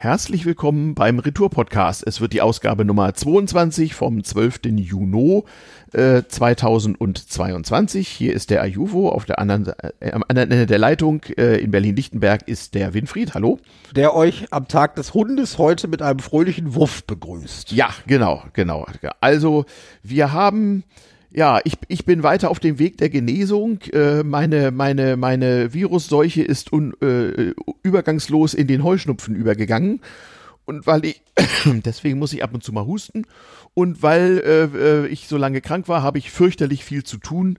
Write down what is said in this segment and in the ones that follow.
Herzlich willkommen beim Retour-Podcast. Es wird die Ausgabe Nummer 22 vom 12. Juni äh, 2022. Hier ist der Ajuvo, auf der anderen, äh, am anderen Ende der Leitung äh, in Berlin-Lichtenberg ist der Winfried. Hallo. Der euch am Tag des Hundes heute mit einem fröhlichen Wuff begrüßt. Ja, genau, genau. Also wir haben ja, ich, ich bin weiter auf dem Weg der Genesung. Äh, meine, meine, meine Virusseuche ist un, äh, übergangslos in den Heuschnupfen übergegangen. Und weil ich, deswegen muss ich ab und zu mal husten. Und weil äh, äh, ich so lange krank war, habe ich fürchterlich viel zu tun.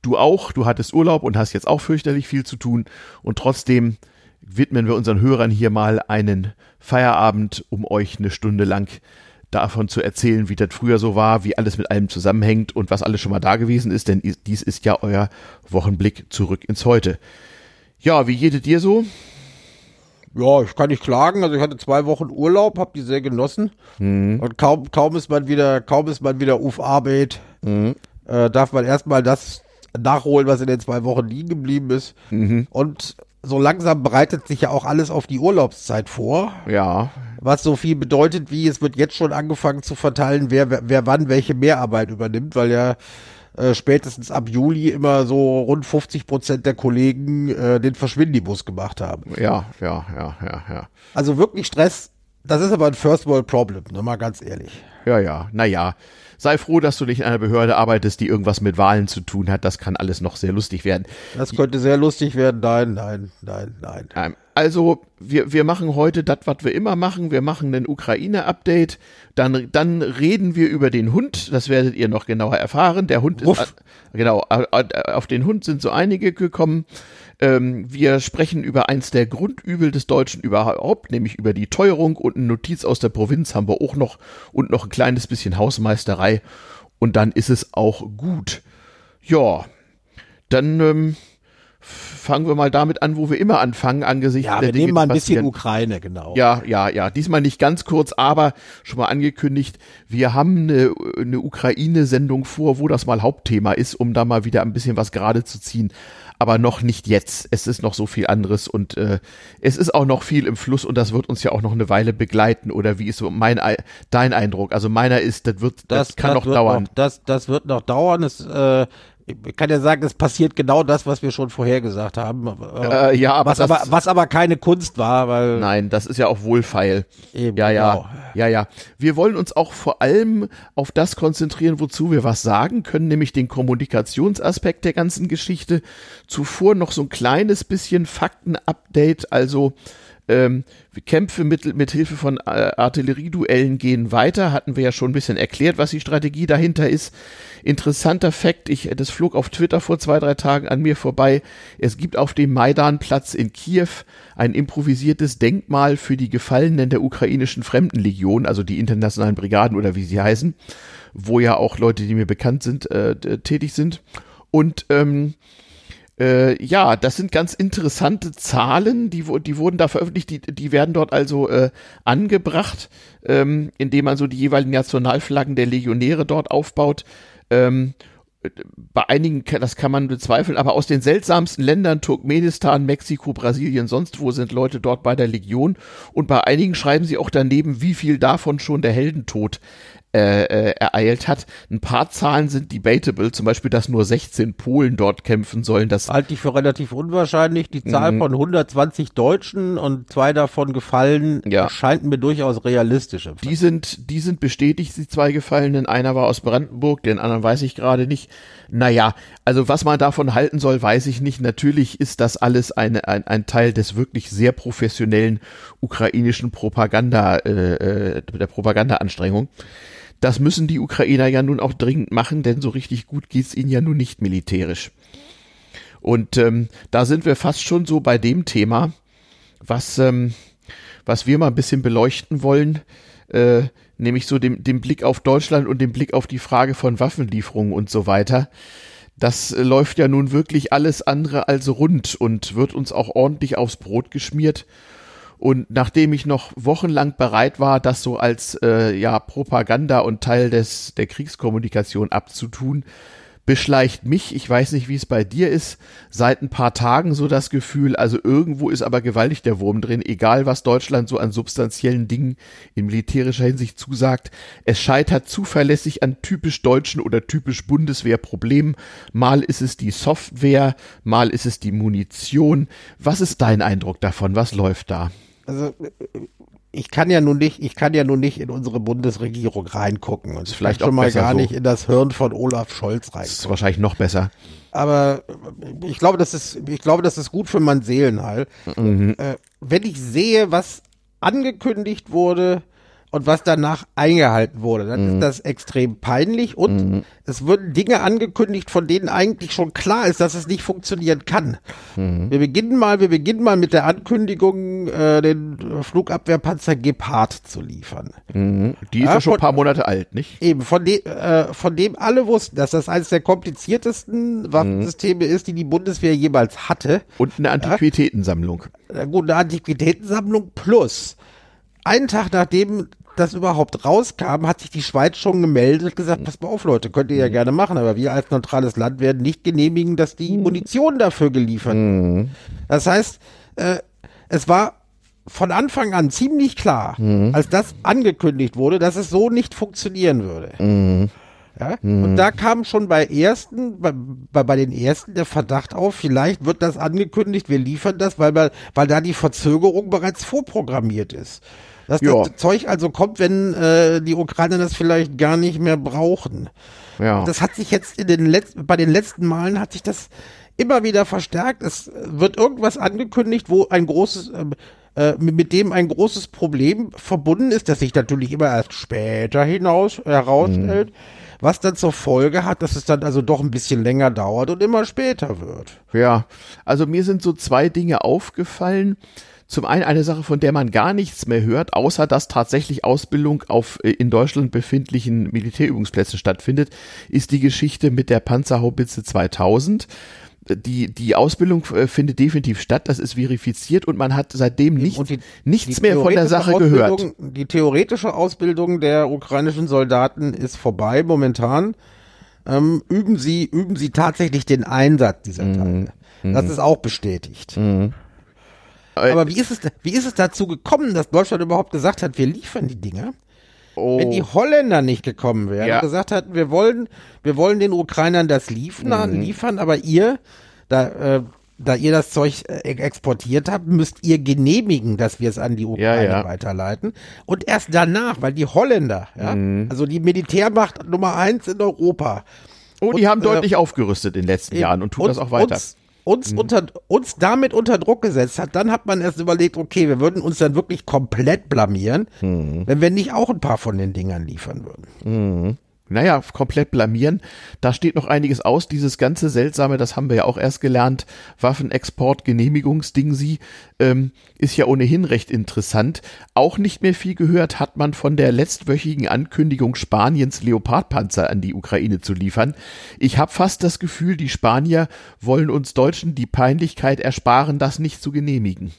Du auch, du hattest Urlaub und hast jetzt auch fürchterlich viel zu tun. Und trotzdem widmen wir unseren Hörern hier mal einen Feierabend, um euch eine Stunde lang davon zu erzählen, wie das früher so war, wie alles mit allem zusammenhängt und was alles schon mal da gewesen ist, denn dies ist ja euer Wochenblick zurück ins Heute. Ja, wie jedet ihr so? Ja, ich kann nicht klagen. Also ich hatte zwei Wochen Urlaub, habe die sehr genossen. Mhm. Und kaum, kaum ist man wieder, kaum ist man wieder auf Arbeit, mhm. äh, darf man erstmal das nachholen, was in den zwei Wochen liegen geblieben ist. Mhm. Und so langsam bereitet sich ja auch alles auf die Urlaubszeit vor. Ja. Was so viel bedeutet, wie es wird jetzt schon angefangen zu verteilen, wer, wer, wer wann welche Mehrarbeit übernimmt, weil ja äh, spätestens ab Juli immer so rund 50 Prozent der Kollegen äh, den Verschwindibus gemacht haben. Ja, ja, ja, ja, ja. Also wirklich Stress, das ist aber ein First World Problem, ne, mal ganz ehrlich. Ja, ja, naja sei froh, dass du nicht in einer Behörde arbeitest, die irgendwas mit Wahlen zu tun hat. Das kann alles noch sehr lustig werden. Das könnte sehr lustig werden. Nein, nein, nein, nein. Also, wir, wir machen heute das, was wir immer machen. Wir machen ein Ukraine-Update. Dann, dann reden wir über den Hund. Das werdet ihr noch genauer erfahren. Der Hund Uff. ist, genau, auf den Hund sind so einige gekommen. Ähm, wir sprechen über eins der Grundübel des Deutschen überhaupt, nämlich über die Teuerung und eine Notiz aus der Provinz haben wir auch noch und noch ein kleines bisschen Hausmeisterei und dann ist es auch gut. Ja, dann ähm, fangen wir mal damit an, wo wir immer anfangen, angesichts ja, der wir Dinge, nehmen mal ein bisschen Ukraine, genau. Ja, ja, ja. Diesmal nicht ganz kurz, aber schon mal angekündigt, wir haben eine, eine Ukraine-Sendung vor, wo das mal Hauptthema ist, um da mal wieder ein bisschen was gerade zu ziehen aber noch nicht jetzt. Es ist noch so viel anderes und äh, es ist auch noch viel im Fluss und das wird uns ja auch noch eine Weile begleiten. Oder wie ist so mein dein Eindruck? Also meiner ist, das wird, das, das kann das noch dauern. Noch, das, das wird noch dauern. Es äh, ich kann ja sagen, es passiert genau das, was wir schon vorhergesagt haben. Äh, ja, aber was, aber was aber keine Kunst war, weil nein, das ist ja auch wohlfeil. Eben, ja, ja, genau. ja, ja. Wir wollen uns auch vor allem auf das konzentrieren, wozu wir was sagen können, nämlich den Kommunikationsaspekt der ganzen Geschichte. Zuvor noch so ein kleines bisschen Faktenupdate, also ähm, Kämpfe mit, mit Hilfe von äh, Artillerieduellen gehen weiter. Hatten wir ja schon ein bisschen erklärt, was die Strategie dahinter ist. Interessanter Fakt, ich, das flog auf Twitter vor zwei, drei Tagen an mir vorbei. Es gibt auf dem Maidanplatz in Kiew ein improvisiertes Denkmal für die Gefallenen der ukrainischen Fremdenlegion, also die internationalen Brigaden oder wie sie heißen, wo ja auch Leute, die mir bekannt sind, äh, tätig sind. Und ähm, äh, ja, das sind ganz interessante Zahlen, die, die wurden da veröffentlicht, die, die werden dort also äh, angebracht, ähm, indem man so die jeweiligen Nationalflaggen der Legionäre dort aufbaut. Ähm, bei einigen, das kann man bezweifeln, aber aus den seltsamsten Ländern, Turkmenistan, Mexiko, Brasilien, sonst wo sind Leute dort bei der Legion. Und bei einigen schreiben sie auch daneben, wie viel davon schon der Heldentod äh, äh, ereilt hat. Ein paar Zahlen sind debatable, zum Beispiel, dass nur 16 Polen dort kämpfen sollen. Das halte ich für relativ unwahrscheinlich. Die Zahl mhm. von 120 Deutschen und zwei davon gefallen ja. scheint mir durchaus realistisch. Die sind, die sind bestätigt, die zwei Gefallenen. Einer war aus Brandenburg, den anderen weiß ich gerade nicht. Naja, also was man davon halten soll, weiß ich nicht. Natürlich ist das alles eine, ein, ein Teil des wirklich sehr professionellen ukrainischen Propaganda, äh, äh der Propagandaanstrengung. Das müssen die Ukrainer ja nun auch dringend machen, denn so richtig gut geht's ihnen ja nun nicht militärisch. Und ähm, da sind wir fast schon so bei dem Thema, was, ähm, was wir mal ein bisschen beleuchten wollen, äh, nämlich so dem, dem Blick auf Deutschland und dem Blick auf die Frage von Waffenlieferungen und so weiter. Das äh, läuft ja nun wirklich alles andere als rund und wird uns auch ordentlich aufs Brot geschmiert. Und nachdem ich noch wochenlang bereit war, das so als äh, ja Propaganda und Teil des der Kriegskommunikation abzutun, beschleicht mich, ich weiß nicht, wie es bei dir ist, seit ein paar Tagen so das Gefühl, also irgendwo ist aber gewaltig der Wurm drin, egal was Deutschland so an substanziellen Dingen in militärischer Hinsicht zusagt. Es scheitert zuverlässig an typisch deutschen oder typisch Bundeswehrproblemen. Mal ist es die Software, mal ist es die Munition. Was ist dein Eindruck davon? Was läuft da? Also ich kann ja nun nicht, ich kann ja nun nicht in unsere Bundesregierung reingucken und vielleicht schon mal gar so. nicht in das Hirn von Olaf Scholz reingucken. Das ist wahrscheinlich noch besser. Aber ich glaube, das ist, ich glaube, das ist gut für mein Seelenheil. Mhm. Äh, wenn ich sehe, was angekündigt wurde, und was danach eingehalten wurde. Dann mhm. ist das extrem peinlich und mhm. es wurden Dinge angekündigt, von denen eigentlich schon klar ist, dass es nicht funktionieren kann. Mhm. Wir beginnen mal, wir beginnen mal mit der Ankündigung, äh, den Flugabwehrpanzer Gepard zu liefern. Mhm. Die ist ja, ja schon ein paar Monate alt, nicht? Eben, von, de, äh, von dem alle wussten, dass das eines der kompliziertesten Waffensysteme ist, die die Bundeswehr jemals hatte. Und eine Antiquitätensammlung. Ja, gut, eine Antiquitätensammlung plus einen Tag nachdem das überhaupt rauskam, hat sich die Schweiz schon gemeldet und gesagt, pass mal auf Leute, könnt ihr ja mhm. gerne machen, aber wir als neutrales Land werden nicht genehmigen, dass die mhm. Munition dafür geliefert wird. Mhm. Das heißt, äh, es war von Anfang an ziemlich klar, mhm. als das angekündigt wurde, dass es so nicht funktionieren würde. Mhm. Ja? Mhm. Und da kam schon bei ersten, bei, bei, bei den ersten der Verdacht auf, vielleicht wird das angekündigt, wir liefern das, weil, weil da die Verzögerung bereits vorprogrammiert ist. Dass ja. das Zeug also kommt, wenn äh, die Ukrainer das vielleicht gar nicht mehr brauchen. Ja. das hat sich jetzt in den letzten, bei den letzten Malen hat sich das immer wieder verstärkt. Es wird irgendwas angekündigt, wo ein großes, äh, mit dem ein großes Problem verbunden ist, das sich natürlich immer erst später hinaus herausstellt. Mhm. Was dann zur Folge hat, dass es dann also doch ein bisschen länger dauert und immer später wird. Ja, also mir sind so zwei Dinge aufgefallen. Zum einen eine Sache, von der man gar nichts mehr hört, außer dass tatsächlich Ausbildung auf äh, in Deutschland befindlichen Militärübungsplätzen stattfindet, ist die Geschichte mit der Panzerhaubitze 2000 die, die Ausbildung äh, findet definitiv statt, das ist verifiziert und man hat seitdem nicht, die, nichts die mehr von der Sache gehört. Die theoretische Ausbildung der ukrainischen Soldaten ist vorbei momentan. Ähm, üben sie, üben sie tatsächlich den Einsatz dieser mhm. Teile. Mhm. Das ist auch bestätigt. Mhm. Aber wie ist es, wie ist es dazu gekommen, dass Deutschland überhaupt gesagt hat, wir liefern die Dinger? Oh. Wenn die Holländer nicht gekommen wären ja. und gesagt hatten, wir wollen, wir wollen den Ukrainern das liefern, mhm. liefern aber ihr, da, äh, da ihr das Zeug äh, exportiert habt, müsst ihr genehmigen, dass wir es an die Ukraine ja, ja. weiterleiten. Und erst danach, weil die Holländer, ja, mhm. also die Militärmacht Nummer eins in Europa. Oh, die und, haben deutlich äh, aufgerüstet in den letzten Jahren und tun und, das auch weiter. Uns, uns, mhm. unter, uns damit unter Druck gesetzt hat, dann hat man erst überlegt, okay, wir würden uns dann wirklich komplett blamieren, mhm. wenn wir nicht auch ein paar von den Dingern liefern würden. Mhm naja, komplett blamieren. Da steht noch einiges aus. Dieses ganze seltsame, das haben wir ja auch erst gelernt, Waffenexport-Genehmigungsding sie, ähm, ist ja ohnehin recht interessant. Auch nicht mehr viel gehört hat man von der letztwöchigen Ankündigung Spaniens Leopardpanzer an die Ukraine zu liefern. Ich habe fast das Gefühl, die Spanier wollen uns Deutschen die Peinlichkeit ersparen, das nicht zu genehmigen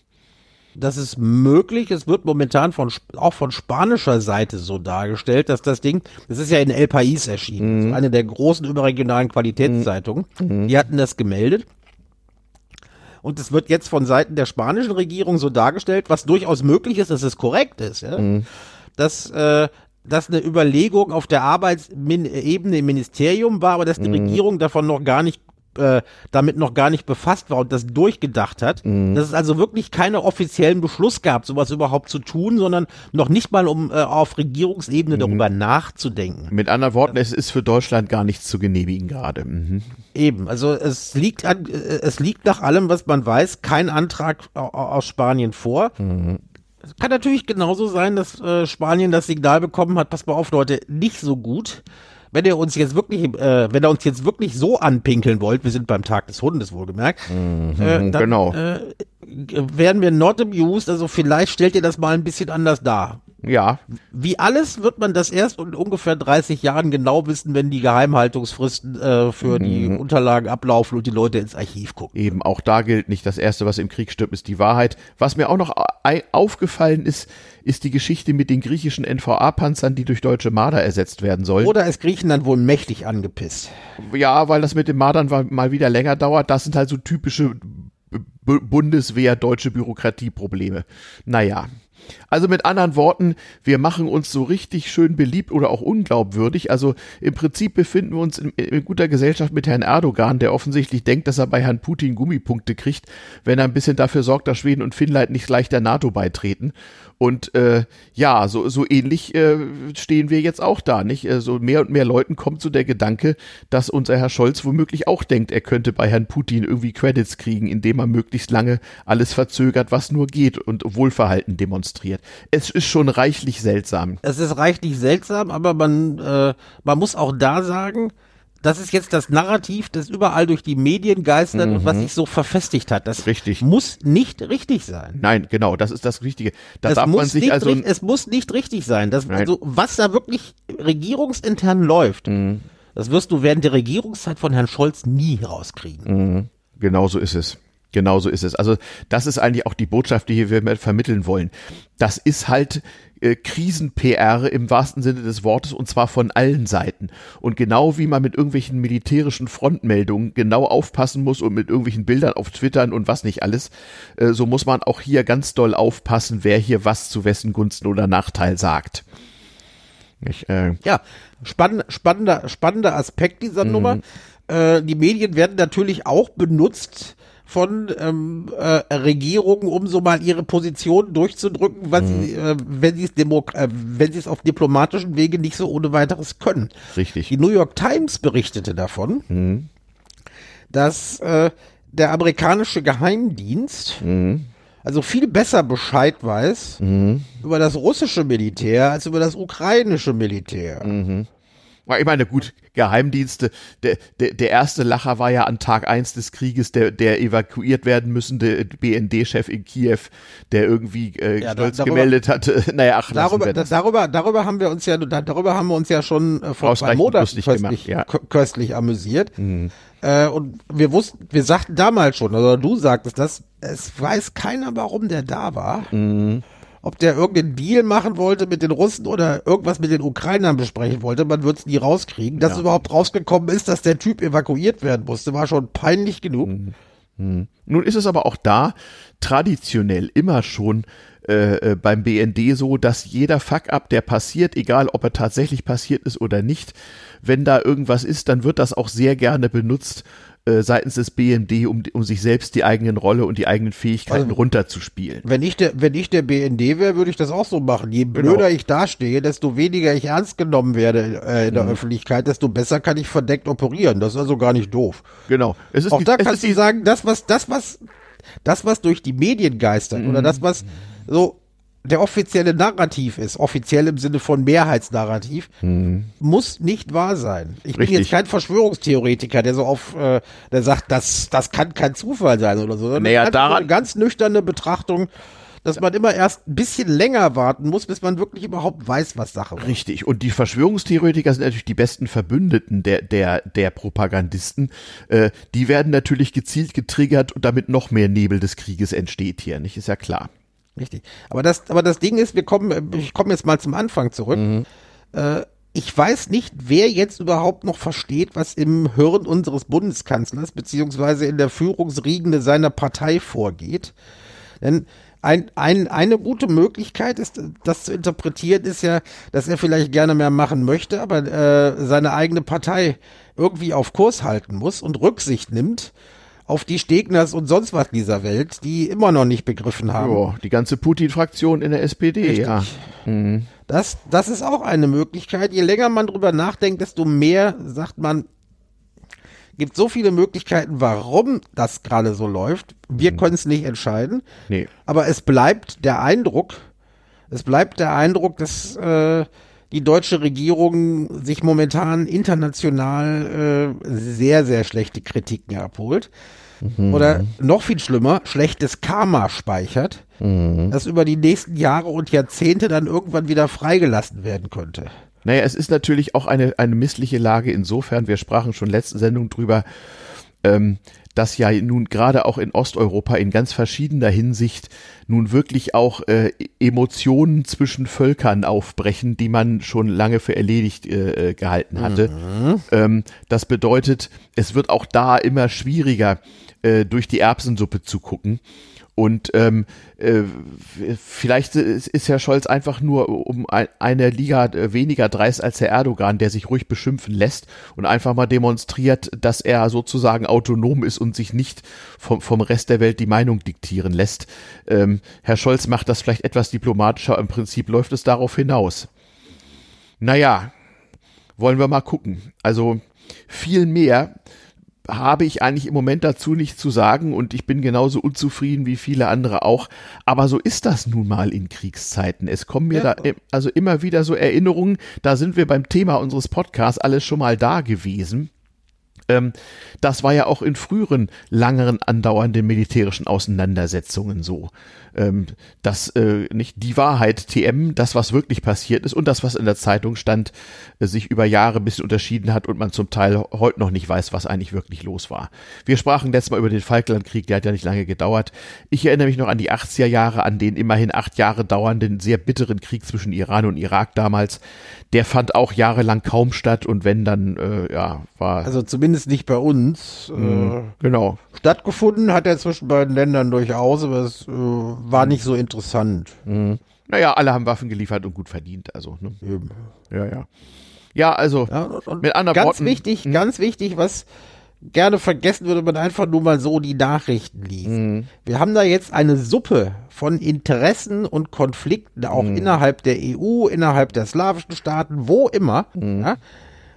das ist möglich. Es wird momentan von, auch von spanischer Seite so dargestellt, dass das Ding, das ist ja in El País erschienen, mhm. eine der großen überregionalen Qualitätszeitungen. Mhm. Die hatten das gemeldet. Und es wird jetzt von Seiten der spanischen Regierung so dargestellt, was durchaus möglich ist, dass es korrekt ist, ja? Mhm. dass äh, das eine Überlegung auf der Arbeitsebene im Ministerium war, aber dass die mhm. Regierung davon noch gar nicht äh, damit noch gar nicht befasst war und das durchgedacht hat, mhm. dass es also wirklich keine offiziellen Beschluss gab, sowas überhaupt zu tun, sondern noch nicht mal um äh, auf Regierungsebene mhm. darüber nachzudenken. Mit anderen Worten, es ist für Deutschland gar nichts zu genehmigen gerade. Mhm. Eben, also es liegt an, äh, es liegt nach allem, was man weiß, kein Antrag aus Spanien vor. Mhm. Es kann natürlich genauso sein, dass äh, Spanien das Signal bekommen hat, pass mal auf, Leute, nicht so gut wenn ihr uns jetzt wirklich, äh, wenn ihr uns jetzt wirklich so anpinkeln wollt, wir sind beim Tag des Hundes wohlgemerkt, mhm, äh, dann, genau. äh, werden wir not amused, also vielleicht stellt ihr das mal ein bisschen anders dar. Ja. Wie alles wird man das erst in ungefähr 30 Jahren genau wissen, wenn die Geheimhaltungsfristen äh, für mhm. die Unterlagen ablaufen und die Leute ins Archiv gucken. Eben, auch da gilt nicht, das Erste, was im Krieg stirbt, ist die Wahrheit. Was mir auch noch aufgefallen ist, ist die Geschichte mit den griechischen NVA-Panzern, die durch deutsche Marder ersetzt werden sollen. Oder ist Griechenland wohl mächtig angepisst? Ja, weil das mit den Mardern mal wieder länger dauert. Das sind halt so typische Bundeswehr, deutsche Bürokratieprobleme. Naja. Also mit anderen Worten, wir machen uns so richtig schön beliebt oder auch unglaubwürdig. Also im Prinzip befinden wir uns in, in, guter Gesellschaft mit Herrn Erdogan, der offensichtlich denkt, dass er bei Herrn Putin Gummipunkte kriegt, wenn er ein bisschen dafür sorgt, dass Schweden und Finnland nicht gleich der NATO beitreten. Und äh, ja, so, so ähnlich äh, stehen wir jetzt auch da, nicht? Äh, so mehr und mehr Leuten kommt so der Gedanke, dass unser Herr Scholz womöglich auch denkt, er könnte bei Herrn Putin irgendwie Credits kriegen, indem er möglichst lange alles verzögert, was nur geht und Wohlverhalten demonstriert. Es ist schon reichlich seltsam. Es ist reichlich seltsam, aber man, äh, man muss auch da sagen, das ist jetzt das Narrativ, das überall durch die Medien geistert mhm. und was mhm. sich so verfestigt hat. Das richtig. muss nicht richtig sein. Nein, genau, das ist das Wichtige. Da darf man sich also es muss nicht richtig sein. Das, also was da wirklich regierungsintern läuft, mhm. das wirst du während der Regierungszeit von Herrn Scholz nie rauskriegen. Mhm. Genau so ist es. Genauso ist es. Also das ist eigentlich auch die Botschaft, die wir vermitteln wollen. Das ist halt äh, Krisen-PR im wahrsten Sinne des Wortes und zwar von allen Seiten. Und genau wie man mit irgendwelchen militärischen Frontmeldungen genau aufpassen muss und mit irgendwelchen Bildern auf Twittern und was nicht alles, äh, so muss man auch hier ganz doll aufpassen, wer hier was zu wessen Gunsten oder Nachteil sagt. Ich, äh, ja, spann, spannender, spannender Aspekt dieser mhm. Nummer. Äh, die Medien werden natürlich auch benutzt, von ähm, äh, Regierungen, um so mal ihre Position durchzudrücken, was mhm. sie, äh, wenn sie es äh, wenn sie es auf diplomatischen Wege nicht so ohne weiteres können. Richtig. Die New York Times berichtete davon, mhm. dass äh, der amerikanische Geheimdienst mhm. also viel besser Bescheid weiß mhm. über das russische Militär als über das ukrainische Militär. Mhm. Ich meine, gut, Geheimdienste, der, der, der erste Lacher war ja an Tag eins des Krieges der, der evakuiert werden müssende BND-Chef in Kiew, der irgendwie äh, ja, stolz darüber, gemeldet hatte. naja, ach, darüber, darüber, darüber haben wir uns ja, darüber haben wir uns ja schon äh, vor zwei Monaten köstlich, ja. köstlich amüsiert. Mhm. Äh, und wir wussten, wir sagten damals schon, also du sagtest das, es weiß keiner, warum der da war. Mhm ob der irgendeinen Deal machen wollte mit den Russen oder irgendwas mit den Ukrainern besprechen wollte. Man wird es nie rauskriegen. Dass ja. überhaupt rausgekommen ist, dass der Typ evakuiert werden musste, war schon peinlich genug. Mhm. Mhm. Nun ist es aber auch da traditionell immer schon äh, äh beim BND so, dass jeder Fuck-up, der passiert, egal ob er tatsächlich passiert ist oder nicht, wenn da irgendwas ist, dann wird das auch sehr gerne benutzt, äh, seitens des BND, um, um sich selbst die eigenen Rolle und die eigenen Fähigkeiten also, runterzuspielen. Wenn ich der, wenn ich der BND wäre, würde ich das auch so machen. Je genau. blöder ich dastehe, desto weniger ich ernst genommen werde äh, in der mhm. Öffentlichkeit, desto besser kann ich verdeckt operieren. Das ist also gar nicht doof. Genau. Es ist auch die, da kannst du sagen, das was, das was, das was durch die Medien geistert mhm. oder das was so der offizielle Narrativ ist, offiziell im Sinne von Mehrheitsnarrativ, mhm. muss nicht wahr sein. Ich Richtig. bin jetzt kein Verschwörungstheoretiker, der so auf, äh, der sagt, das, das kann kein Zufall sein oder so. Naja, daran, eine ganz nüchterne Betrachtung, dass man immer erst ein bisschen länger warten muss, bis man wirklich überhaupt weiß, was Sache ist. Richtig. Und die Verschwörungstheoretiker sind natürlich die besten Verbündeten der, der, der Propagandisten. Äh, die werden natürlich gezielt getriggert und damit noch mehr Nebel des Krieges entsteht hier, nicht? Ist ja klar. Richtig. Aber das, aber das Ding ist, wir kommen, ich komme jetzt mal zum Anfang zurück. Mhm. Äh, ich weiß nicht, wer jetzt überhaupt noch versteht, was im Hirn unseres Bundeskanzlers beziehungsweise in der Führungsriegende seiner Partei vorgeht. Denn ein, ein, eine gute Möglichkeit ist, das zu interpretieren, ist ja, dass er vielleicht gerne mehr machen möchte, aber äh, seine eigene Partei irgendwie auf Kurs halten muss und Rücksicht nimmt auf die Stegners und sonst was dieser Welt, die immer noch nicht begriffen haben. Jo, die ganze Putin-Fraktion in der SPD, Richtig. ja. Mhm. Das, das ist auch eine Möglichkeit. Je länger man drüber nachdenkt, desto mehr sagt man, gibt so viele Möglichkeiten, warum das gerade so läuft. Wir mhm. können es nicht entscheiden. Nee. Aber es bleibt der Eindruck, es bleibt der Eindruck, dass äh, die deutsche Regierung sich momentan international äh, sehr, sehr schlechte Kritiken abholt. mhm. oder noch viel schlimmer, schlechtes Karma speichert, mhm. das über die nächsten Jahre und Jahrzehnte dann irgendwann wieder freigelassen werden könnte. Naja, es ist natürlich auch eine, eine missliche Lage insofern, wir sprachen schon letzte Sendung drüber, ähm, dass ja nun gerade auch in Osteuropa in ganz verschiedener Hinsicht nun wirklich auch äh, Emotionen zwischen Völkern aufbrechen, die man schon lange für erledigt äh, äh gehalten hatte. Mhm. Ähm, das bedeutet, es wird auch da immer schwieriger, äh, durch die Erbsensuppe zu gucken. Und ähm, äh, vielleicht ist Herr Scholz einfach nur um ein, eine Liga äh, weniger dreist als Herr Erdogan, der sich ruhig beschimpfen lässt und einfach mal demonstriert, dass er sozusagen autonom ist und sich nicht vom, vom Rest der Welt die Meinung diktieren lässt. Ähm, Herr Scholz macht das vielleicht etwas diplomatischer, im Prinzip läuft es darauf hinaus. Naja, wollen wir mal gucken. Also viel mehr habe ich eigentlich im Moment dazu nichts zu sagen und ich bin genauso unzufrieden wie viele andere auch. Aber so ist das nun mal in Kriegszeiten. Es kommen mir ja. da also immer wieder so Erinnerungen, da sind wir beim Thema unseres Podcasts alles schon mal da gewesen. Ähm, das war ja auch in früheren, langeren, andauernden militärischen Auseinandersetzungen so ähm, dass äh, nicht die Wahrheit TM, das was wirklich passiert ist und das was in der Zeitung stand, äh, sich über Jahre ein bisschen unterschieden hat und man zum Teil heute noch nicht weiß, was eigentlich wirklich los war. Wir sprachen letztes Mal über den Falklandkrieg, der hat ja nicht lange gedauert. Ich erinnere mich noch an die 80er Jahre, an den immerhin acht Jahre dauernden, sehr bitteren Krieg zwischen Iran und Irak damals. Der fand auch jahrelang kaum statt und wenn dann, äh, ja, war. Also zumindest nicht bei uns. Mh, äh, genau. Stattgefunden hat er zwischen beiden Ländern durchaus, aber es äh, war nicht so interessant. Mhm. Naja, alle haben Waffen geliefert und gut verdient, also. Ne? Ja, ja. Ja, also ja, mit anderen ganz Worten. wichtig, mh. ganz wichtig, was gerne vergessen würde man einfach nur mal so die Nachrichten liest. Mhm. Wir haben da jetzt eine Suppe von Interessen und Konflikten, auch mhm. innerhalb der EU, innerhalb der slawischen Staaten, wo immer. Mhm. Ja?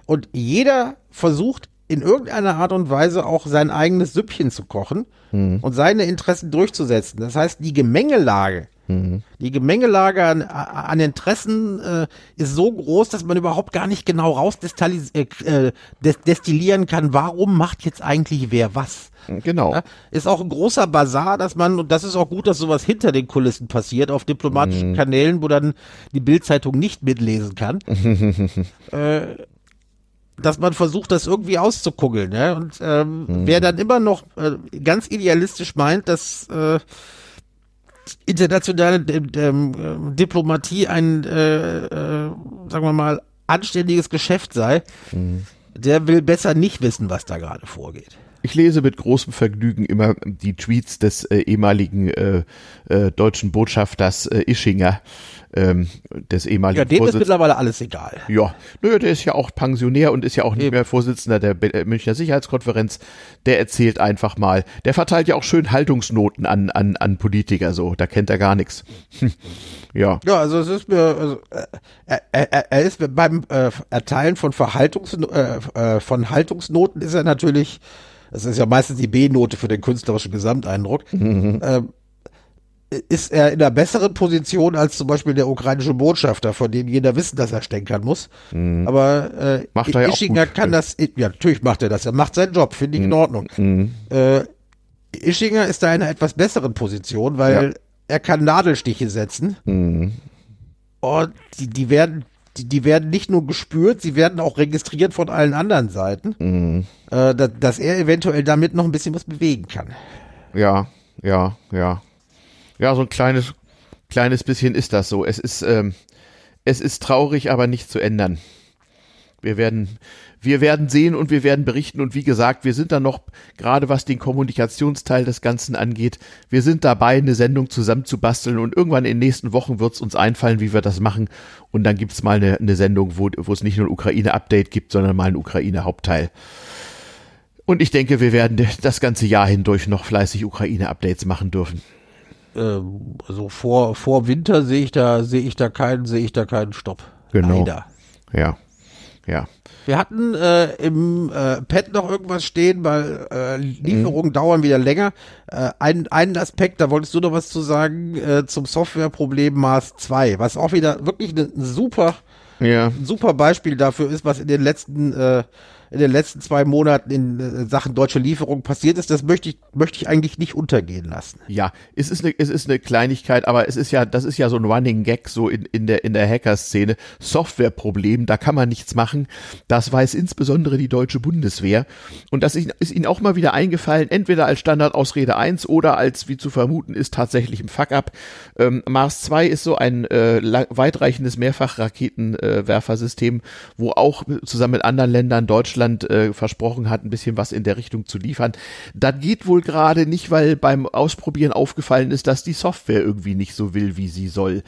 Und jeder versucht in irgendeiner Art und Weise auch sein eigenes Süppchen zu kochen mhm. und seine Interessen durchzusetzen. Das heißt, die Gemengelage, mhm. die Gemengelage an, an Interessen äh, ist so groß, dass man überhaupt gar nicht genau rausdestillieren äh, kann, warum macht jetzt eigentlich wer was. Genau. Ja, ist auch ein großer Bazar, dass man, und das ist auch gut, dass sowas hinter den Kulissen passiert, auf diplomatischen mhm. Kanälen, wo dann die Bildzeitung nicht mitlesen kann. äh, dass man versucht, das irgendwie auszukugeln. Ja? Und ähm, mhm. wer dann immer noch äh, ganz idealistisch meint, dass äh, internationale äh, Diplomatie ein, äh, äh, sagen wir mal, anständiges Geschäft sei, mhm. der will besser nicht wissen, was da gerade vorgeht. Ich lese mit großem Vergnügen immer die Tweets des äh, ehemaligen äh, äh, deutschen Botschafters äh, Ischinger, ähm, des ehemaligen Ja, dem ist mittlerweile alles egal. Ja, naja, der ist ja auch Pensionär und ist ja auch nicht Eben. mehr Vorsitzender der äh, Münchner Sicherheitskonferenz. Der erzählt einfach mal. Der verteilt ja auch schön Haltungsnoten an, an, an Politiker so. Da kennt er gar nichts. ja. Ja, also es ist mir, also, äh, er, er, ist beim äh, Erteilen von Verhaltungs, äh, äh, von Haltungsnoten ist er natürlich, das ist ja meistens die B-Note für den künstlerischen Gesamteindruck. Mhm. Ähm, ist er in einer besseren Position als zum Beispiel der ukrainische Botschafter, von dem jeder wissen, dass er stänkern muss. Mhm. Aber äh, macht er Ischinger kann das, ja, natürlich macht er das. Er macht seinen Job, finde ich mhm. in Ordnung. Mhm. Äh, Ischinger ist da in einer etwas besseren Position, weil ja. er kann Nadelstiche setzen. Mhm. Und die, die werden die, die werden nicht nur gespürt, sie werden auch registriert von allen anderen Seiten, mhm. äh, dass, dass er eventuell damit noch ein bisschen was bewegen kann. Ja, ja, ja. Ja, so ein kleines, kleines bisschen ist das so. Es ist, ähm, es ist traurig, aber nicht zu ändern. Wir werden, wir werden sehen und wir werden berichten und wie gesagt, wir sind da noch, gerade was den Kommunikationsteil des Ganzen angeht, wir sind dabei, eine Sendung zusammenzubasteln und irgendwann in den nächsten Wochen wird es uns einfallen, wie wir das machen und dann gibt es mal eine, eine Sendung, wo, es nicht nur ein Ukraine-Update gibt, sondern mal ein Ukraine-Hauptteil. Und ich denke, wir werden das ganze Jahr hindurch noch fleißig Ukraine-Updates machen dürfen äh, so vor, vor Winter sehe ich da, sehe ich da keinen, sehe ich da keinen Stopp. Genau. Leider. Ja. Ja. Wir hatten äh, im äh, Pad noch irgendwas stehen, weil äh, Lieferungen mhm. dauern wieder länger. Äh, ein, einen Aspekt, da wolltest du noch was zu sagen, äh, zum Softwareproblem Mars 2, was auch wieder wirklich ein super, ja. super Beispiel dafür ist, was in den letzten äh, in den letzten zwei Monaten in äh, Sachen deutsche Lieferung passiert ist, das möchte ich, möchte ich eigentlich nicht untergehen lassen. Ja, es ist eine, es ist eine Kleinigkeit, aber es ist ja, das ist ja so ein Running Gag so in, in der, in der Hacker-Szene. Softwareproblem, da kann man nichts machen. Das weiß insbesondere die deutsche Bundeswehr. Und das ist, ihnen auch mal wieder eingefallen, entweder als Standardausrede 1 oder als, wie zu vermuten ist, tatsächlich im Fuck-up. Ähm, Mars 2 ist so ein äh, weitreichendes Mehrfachraketenwerfersystem, äh, wo auch zusammen mit anderen Ländern Deutschland äh, versprochen hat, ein bisschen was in der Richtung zu liefern. Das geht wohl gerade nicht, weil beim Ausprobieren aufgefallen ist, dass die Software irgendwie nicht so will, wie sie soll.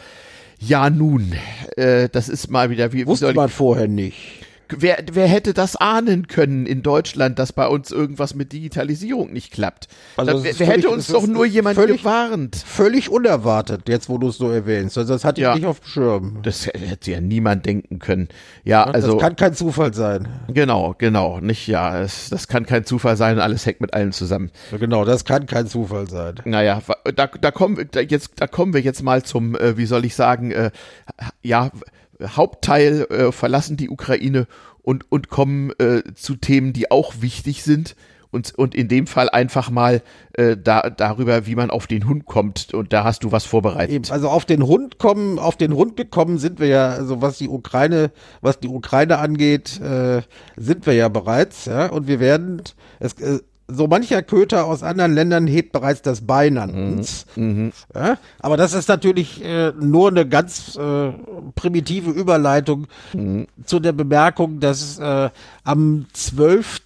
Ja, nun, äh, das ist mal wieder wie. Wusste man vorher nicht. Wer, wer hätte das ahnen können in Deutschland, dass bei uns irgendwas mit Digitalisierung nicht klappt? Also wer, wer hätte uns doch nur jemand völlig, gewarnt? Völlig unerwartet, jetzt wo du es so erwähnst. Also das hatte ich nicht auf dem Schirm. Das hätte ja niemand denken können. Ja, also. Das kann kein Zufall sein. Genau, genau. Nicht, ja, es, das kann kein Zufall sein. Alles hängt mit allem zusammen. Genau, das kann kein Zufall sein. Naja, da, da kommen, da jetzt, da kommen wir jetzt mal zum, äh, wie soll ich sagen, äh, ja, Hauptteil äh, verlassen die Ukraine und, und kommen äh, zu Themen, die auch wichtig sind. Und, und in dem Fall einfach mal äh, da, darüber, wie man auf den Hund kommt. Und da hast du was vorbereitet. Eben, also auf den Hund kommen, auf den Hund gekommen sind wir ja, also was die Ukraine, was die Ukraine angeht, äh, sind wir ja bereits. Ja, und wir werden es, äh, so mancher Köter aus anderen Ländern hebt bereits das Bein an mhm. uns. Mhm. Ja, aber das ist natürlich äh, nur eine ganz äh, primitive Überleitung mhm. zu der Bemerkung, dass äh, am 12.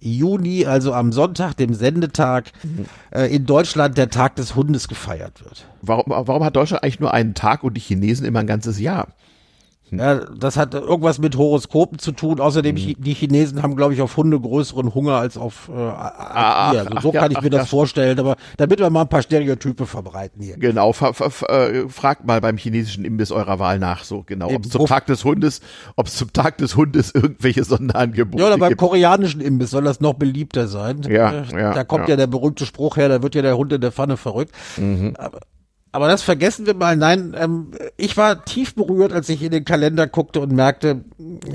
Juni, also am Sonntag, dem Sendetag, mhm. äh, in Deutschland der Tag des Hundes gefeiert wird. Warum, warum hat Deutschland eigentlich nur einen Tag und die Chinesen immer ein ganzes Jahr? Ja, das hat irgendwas mit Horoskopen zu tun. Außerdem, mhm. die Chinesen haben, glaube ich, auf Hunde größeren Hunger als auf äh, ah. Also so ach, kann ja, ich mir das ja. vorstellen. Aber damit wir mal ein paar Stereotype verbreiten hier. Genau, fra äh, fragt mal beim chinesischen Imbiss eurer Wahl nach, so genau. Ob es zum Tag des Hundes, ob es zum Tag des Hundes irgendwelche Sonderangebote gibt. Ja, oder beim gibt. koreanischen Imbiss soll das noch beliebter sein. Ja, äh, ja Da kommt ja. ja der berühmte Spruch her, da wird ja der Hund in der Pfanne verrückt. Mhm. Aber aber das vergessen wir mal. Nein, ähm, ich war tief berührt, als ich in den Kalender guckte und merkte,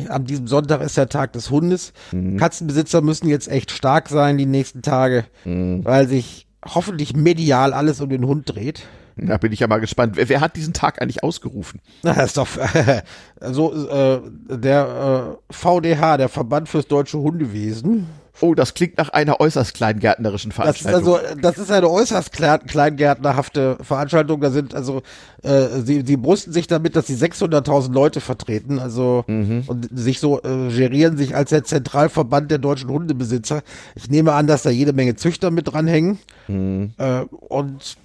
an diesem Sonntag ist der Tag des Hundes. Mhm. Katzenbesitzer müssen jetzt echt stark sein die nächsten Tage, mhm. weil sich hoffentlich medial alles um den Hund dreht. Da bin ich ja mal gespannt. Wer, wer hat diesen Tag eigentlich ausgerufen? Na, das ist doch äh, so äh, der äh, VDH, der Verband fürs deutsche Hundewesen. Oh, das klingt nach einer äußerst kleingärtnerischen Veranstaltung. Das ist also, das ist eine äußerst kleingärtnerhafte Veranstaltung. Da sind also, äh, sie, sie brüsten sich damit, dass sie 600.000 Leute vertreten, also mhm. und sich so äh, gerieren sich als der Zentralverband der deutschen Hundebesitzer. Ich nehme an, dass da jede Menge Züchter mit dranhängen. Mhm. Äh, und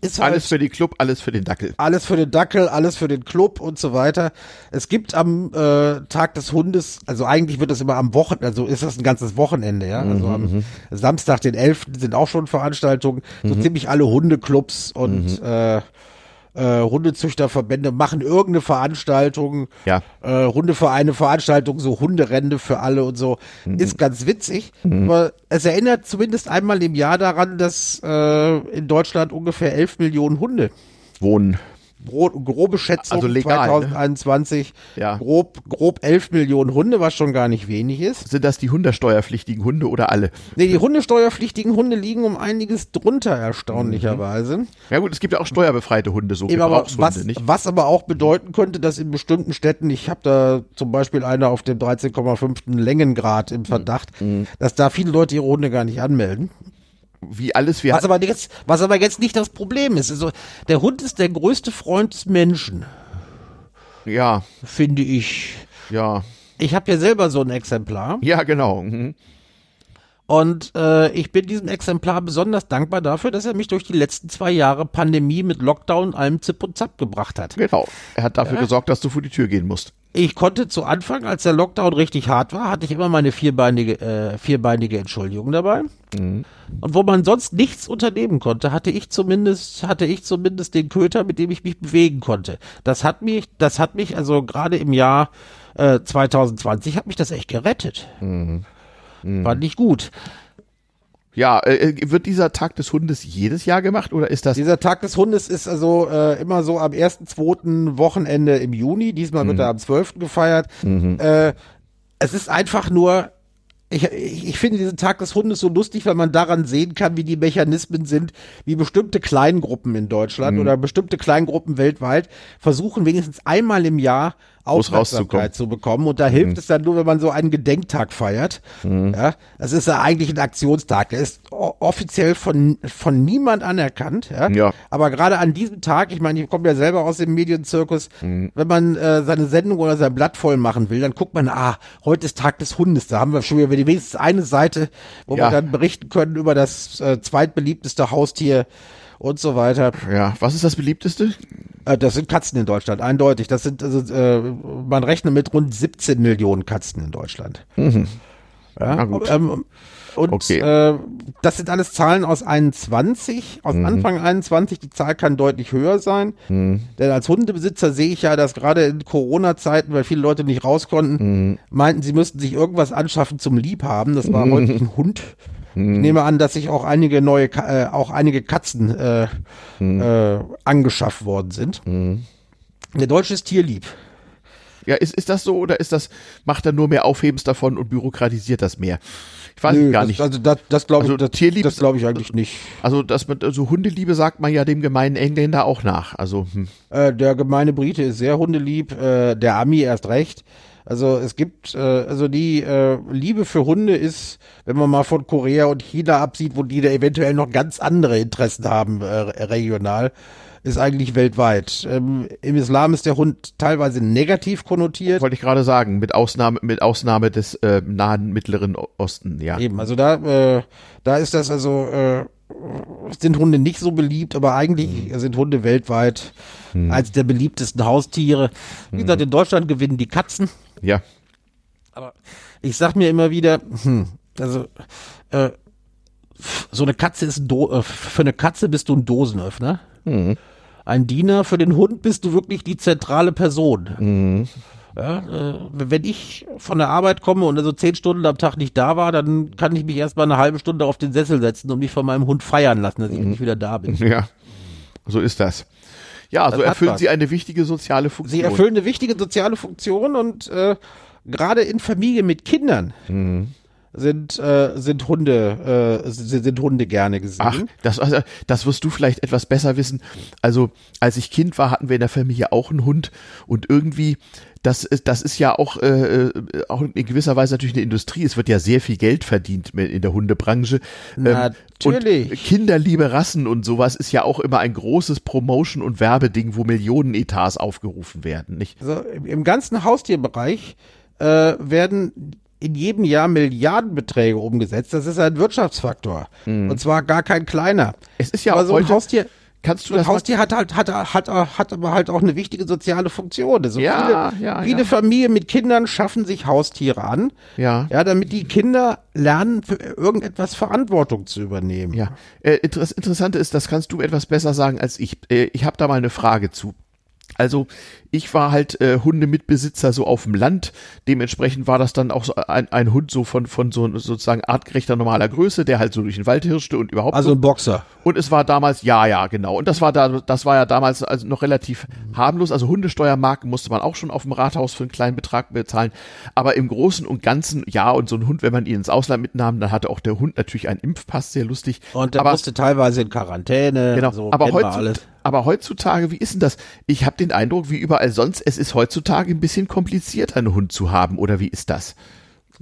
ist halt alles für den Club, alles für den Dackel. Alles für den Dackel, alles für den Club und so weiter. Es gibt am äh, Tag des Hundes, also eigentlich wird das immer am Wochenende, also ist das ein ganzes Wochenende, ja. Also mhm. am mhm. Samstag, den 11. sind auch schon Veranstaltungen, so mhm. ziemlich alle Hundeclubs und mhm. äh, äh, Hundezüchterverbände machen irgendeine Veranstaltung, ja. äh, Hundevereine, Veranstaltung, so Hunderände für alle und so. Mhm. Ist ganz witzig, mhm. aber es erinnert zumindest einmal im Jahr daran, dass äh, in Deutschland ungefähr 11 Millionen Hunde wohnen grobe Schätzung also legal, 2021 ne? ja. grob grob 11 Millionen Hunde, was schon gar nicht wenig ist. Sind das die hundesteuerpflichtigen Hunde oder alle? Nee, die hundesteuerpflichtigen Hunde liegen um einiges drunter erstaunlicherweise. Mhm. Ja gut, es gibt ja auch steuerbefreite Hunde, so Eben aber was, nicht? was aber auch bedeuten könnte, dass in bestimmten Städten, ich habe da zum Beispiel eine auf dem 13,5. Längengrad im Verdacht, mhm. dass da viele Leute ihre Hunde gar nicht anmelden wie alles wir was aber jetzt was aber jetzt nicht das Problem ist. Also der Hund ist der größte Freund des Menschen. Ja. Finde ich. Ja. Ich habe ja selber so ein Exemplar. Ja genau. Mhm. Und äh, ich bin diesem Exemplar besonders dankbar dafür, dass er mich durch die letzten zwei Jahre Pandemie mit Lockdown allem Zip und Zap gebracht hat. Genau. Er hat dafür ja. gesorgt, dass du vor die Tür gehen musst. Ich konnte zu Anfang, als der Lockdown richtig hart war, hatte ich immer meine vierbeinige, äh, vierbeinige Entschuldigung dabei. Mhm. Und wo man sonst nichts unternehmen konnte, hatte ich zumindest, hatte ich zumindest den Köter, mit dem ich mich bewegen konnte. Das hat mich, das hat mich also gerade im Jahr äh, 2020 hat mich das echt gerettet. Mhm. Mhm. Fand ich gut. Ja, äh, äh, wird dieser Tag des Hundes jedes Jahr gemacht oder ist das? Dieser Tag des Hundes ist also äh, immer so am ersten, zweiten Wochenende im Juni. Diesmal wird mhm. er am 12. gefeiert. Mhm. Äh, es ist einfach nur ich, ich, ich finde diesen Tag des Hundes so lustig, weil man daran sehen kann, wie die Mechanismen sind, wie bestimmte Kleingruppen in Deutschland mhm. oder bestimmte Kleingruppen weltweit versuchen wenigstens einmal im Jahr Aufmerksamkeit zu bekommen. Und da hilft mhm. es dann nur, wenn man so einen Gedenktag feiert. Mhm. Ja, das ist ja eigentlich ein Aktionstag. Der ist offiziell von, von niemand anerkannt. Ja? ja. Aber gerade an diesem Tag, ich meine, ich komme ja selber aus dem Medienzirkus, mhm. wenn man äh, seine Sendung oder sein Blatt voll machen will, dann guckt man, ah, heute ist Tag des Hundes. Da haben wir schon wieder wenigstens eine Seite, wo ja. wir dann berichten können über das äh, zweitbeliebteste Haustier und so weiter. Ja, was ist das beliebteste? Äh, das sind Katzen in Deutschland, eindeutig. Das sind, also, äh, man rechnet mit rund 17 Millionen Katzen in Deutschland. Mhm. Ja, Na gut. Ähm, und okay. äh, das sind alles Zahlen aus 21, aus mhm. Anfang 21. Die Zahl kann deutlich höher sein. Mhm. Denn als Hundebesitzer sehe ich ja, dass gerade in Corona-Zeiten, weil viele Leute nicht raus konnten, mhm. meinten, sie müssten sich irgendwas anschaffen zum Liebhaben. Das war mhm. häufig ein Hund. Ich nehme an, dass sich auch einige neue, äh, auch einige Katzen äh, hm. äh, angeschafft worden sind. Hm. Der Deutsche ist tierlieb. Ja, ist, ist das so oder ist das, macht er nur mehr Aufhebens davon und bürokratisiert das mehr? Ich weiß Nö, gar nicht. also das, das glaube also ich, das, das glaube ich eigentlich nicht. Also das mit also Hundeliebe sagt man ja dem gemeinen Engländer auch nach. Also hm. äh, der gemeine Brite ist sehr hundelieb, äh, der Ami erst recht. Also es gibt, äh, also die äh, Liebe für Hunde ist, wenn man mal von Korea und China absieht, wo die da eventuell noch ganz andere Interessen haben, äh, regional, ist eigentlich weltweit. Ähm, Im Islam ist der Hund teilweise negativ konnotiert. Wollte ich gerade sagen, mit Ausnahme, mit Ausnahme des äh, nahen Mittleren Osten, ja. Eben, also da, äh, da ist das also, äh, sind Hunde nicht so beliebt, aber eigentlich mhm. sind Hunde weltweit mhm. als der beliebtesten Haustiere. Wie gesagt, in Deutschland gewinnen die Katzen. Ja. Aber ich sag mir immer wieder, hm, also äh, so eine Katze ist ein Do äh, für eine Katze bist du ein Dosenöffner. Mhm. Ein Diener für den Hund bist du wirklich die zentrale Person. Mhm. Ja, äh, wenn ich von der Arbeit komme und also zehn Stunden am Tag nicht da war, dann kann ich mich erst mal eine halbe Stunde auf den Sessel setzen und mich von meinem Hund feiern lassen, dass ich nicht wieder da bin. Ja, so ist das. Ja, das so erfüllen sie eine wichtige soziale Funktion. Sie erfüllen eine wichtige soziale Funktion und äh, gerade in Familien mit Kindern. Mhm sind äh, sind Hunde äh, sind, sind Hunde gerne gesehen. Ach, das also, das wirst du vielleicht etwas besser wissen. Also als ich Kind war, hatten wir in der Familie auch einen Hund und irgendwie das ist das ist ja auch äh, äh auch in gewisser Weise natürlich eine Industrie. Es wird ja sehr viel Geld verdient in der Hundebranche. Ähm, natürlich. Und Kinderliebe Rassen und sowas ist ja auch immer ein großes Promotion und Werbeding, wo Millionen Etats aufgerufen werden, nicht? Also im ganzen Haustierbereich äh, werden in jedem Jahr Milliardenbeträge umgesetzt. Das ist ein Wirtschaftsfaktor. Mhm. Und zwar gar kein kleiner. Es ist ja aber auch so ein Haustier. Kannst du das Haustier hat halt hat, hat, hat aber halt auch eine wichtige soziale Funktion. Also ja, viele, ja, viele ja. Familien mit Kindern schaffen sich Haustiere an, ja, ja, damit die Kinder lernen, für irgendetwas Verantwortung zu übernehmen. Ja, äh, das Interessante ist, das kannst du etwas besser sagen als ich. Äh, ich habe da mal eine Frage zu. Also ich war halt äh, Hundemitbesitzer so auf dem Land. Dementsprechend war das dann auch so ein, ein Hund so von, von so sozusagen artgerechter normaler Größe, der halt so durch den Wald hirschte und überhaupt. Also so. ein Boxer. Und es war damals, ja, ja, genau. Und das war da, das war ja damals also noch relativ harmlos. Also Hundesteuermarken musste man auch schon auf dem Rathaus für einen kleinen Betrag bezahlen. Aber im Großen und Ganzen, ja, und so ein Hund, wenn man ihn ins Ausland mitnahm, dann hatte auch der Hund natürlich einen Impfpass, sehr lustig. Und der aber, musste teilweise in Quarantäne. Genau. So aber, heutzutage, aber heutzutage, wie ist denn das? Ich habe den Eindruck, wie überall sonst, es ist heutzutage ein bisschen kompliziert, einen Hund zu haben, oder wie ist das?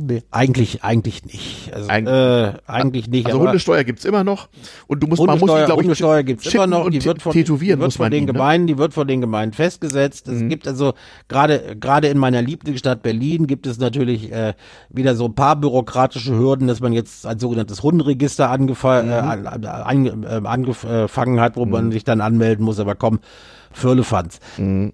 Nee, eigentlich, eigentlich nicht. Also, Eig äh, eigentlich nicht. Also Hundesteuer gibt's immer noch. Und du musst, man muss, glaube ich, Hundesteuer gibt's immer noch. Die wird von, tätowieren die wird von den ihn, ne? Gemeinden, ne? die wird von den Gemeinden festgesetzt. Es mhm. gibt also gerade, gerade in meiner Lieblingsstadt Berlin gibt es natürlich äh, wieder so ein paar bürokratische Hürden, dass man jetzt ein sogenanntes Hundenregister angefa mhm. äh, an, äh, angefangen hat, wo mhm. man sich dann anmelden muss. Aber komm, Firlefanz. Mhm.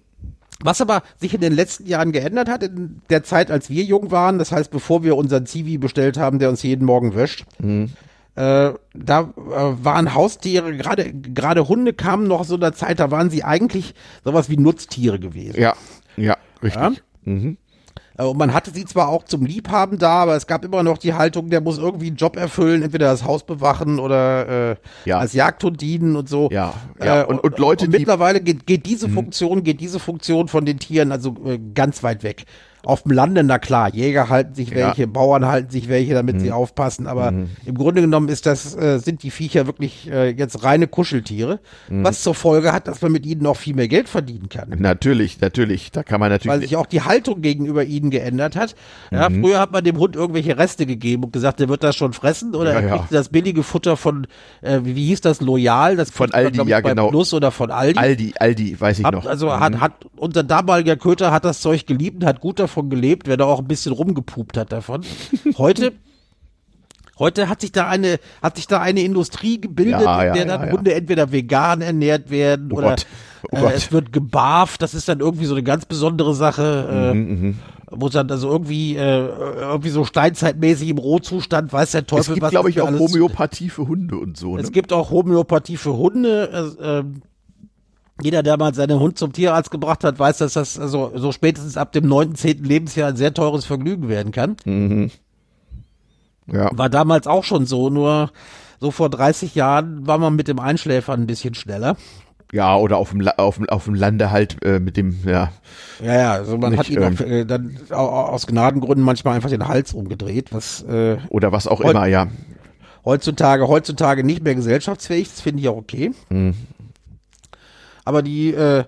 Was aber sich in den letzten Jahren geändert hat, in der Zeit, als wir jung waren, das heißt, bevor wir unseren Zivi bestellt haben, der uns jeden Morgen wäscht, mhm. äh, da äh, waren Haustiere, gerade gerade Hunde kamen noch so in der Zeit, da waren sie eigentlich sowas wie Nutztiere gewesen. Ja, ja, richtig. Ja? Mhm. Äh, und man hatte sie zwar auch zum Liebhaben da, aber es gab immer noch die Haltung, der muss irgendwie einen Job erfüllen, entweder das Haus bewachen oder äh, ja. als Jagdhund dienen und so. Ja, ja. Äh, und, und Leute, und mittlerweile geht, geht diese mhm. Funktion, geht diese Funktion von den Tieren also äh, ganz weit weg. Auf dem Lande, na klar, Jäger halten sich welche, ja. Bauern halten sich welche, damit mhm. sie aufpassen, aber mhm. im Grunde genommen ist das, äh, sind die Viecher wirklich äh, jetzt reine Kuscheltiere, mhm. was zur Folge hat, dass man mit ihnen noch viel mehr Geld verdienen kann. Natürlich, natürlich, da kann man natürlich. Weil sich auch die Haltung gegenüber ihnen geändert hat. Ja, mhm. früher hat man dem Hund irgendwelche Reste gegeben und gesagt, der wird das schon fressen oder ja, er kriegt ja. das billige Futter von, äh, wie, wie hieß das, Loyal, das von Aldi, man, ja genau. Plus oder von Aldi. Aldi, Aldi, weiß ich hat, noch. Also hat, mhm. hat unser damaliger Köter hat das Zeug geliebt und hat gut davon gelebt, wenn er auch ein bisschen rumgepupt hat davon. Heute Heute hat sich da eine, hat sich da eine Industrie gebildet, ja, in der ja, dann ja, Hunde entweder vegan ernährt werden oh oder oh äh, es wird gebarft. Das ist dann irgendwie so eine ganz besondere Sache. Mhm, äh, mhm. wo dann also irgendwie äh, irgendwie so steinzeitmäßig im Rohzustand weiß der Teufel was. Es gibt glaube ich auch Homöopathie für Hunde und so. Ne? Es gibt auch Homöopathie für Hunde. Äh, jeder, der mal seinen Hund zum Tierarzt gebracht hat, weiß, dass das also so spätestens ab dem neunten, zehnten Lebensjahr ein sehr teures Vergnügen werden kann. Mhm. Ja. War damals auch schon so, nur so vor 30 Jahren war man mit dem Einschläfern ein bisschen schneller. Ja, oder auf dem, auf dem, auf dem Lande halt äh, mit dem, ja. Ja, ja, also man nicht, hat ihn ähm, auch, äh, dann aus Gnadengründen manchmal einfach den Hals umgedreht, was äh, Oder was auch immer, ja. Heutzutage, heutzutage nicht mehr gesellschaftsfähig, das finde ich auch okay. Mhm. Aber die, äh,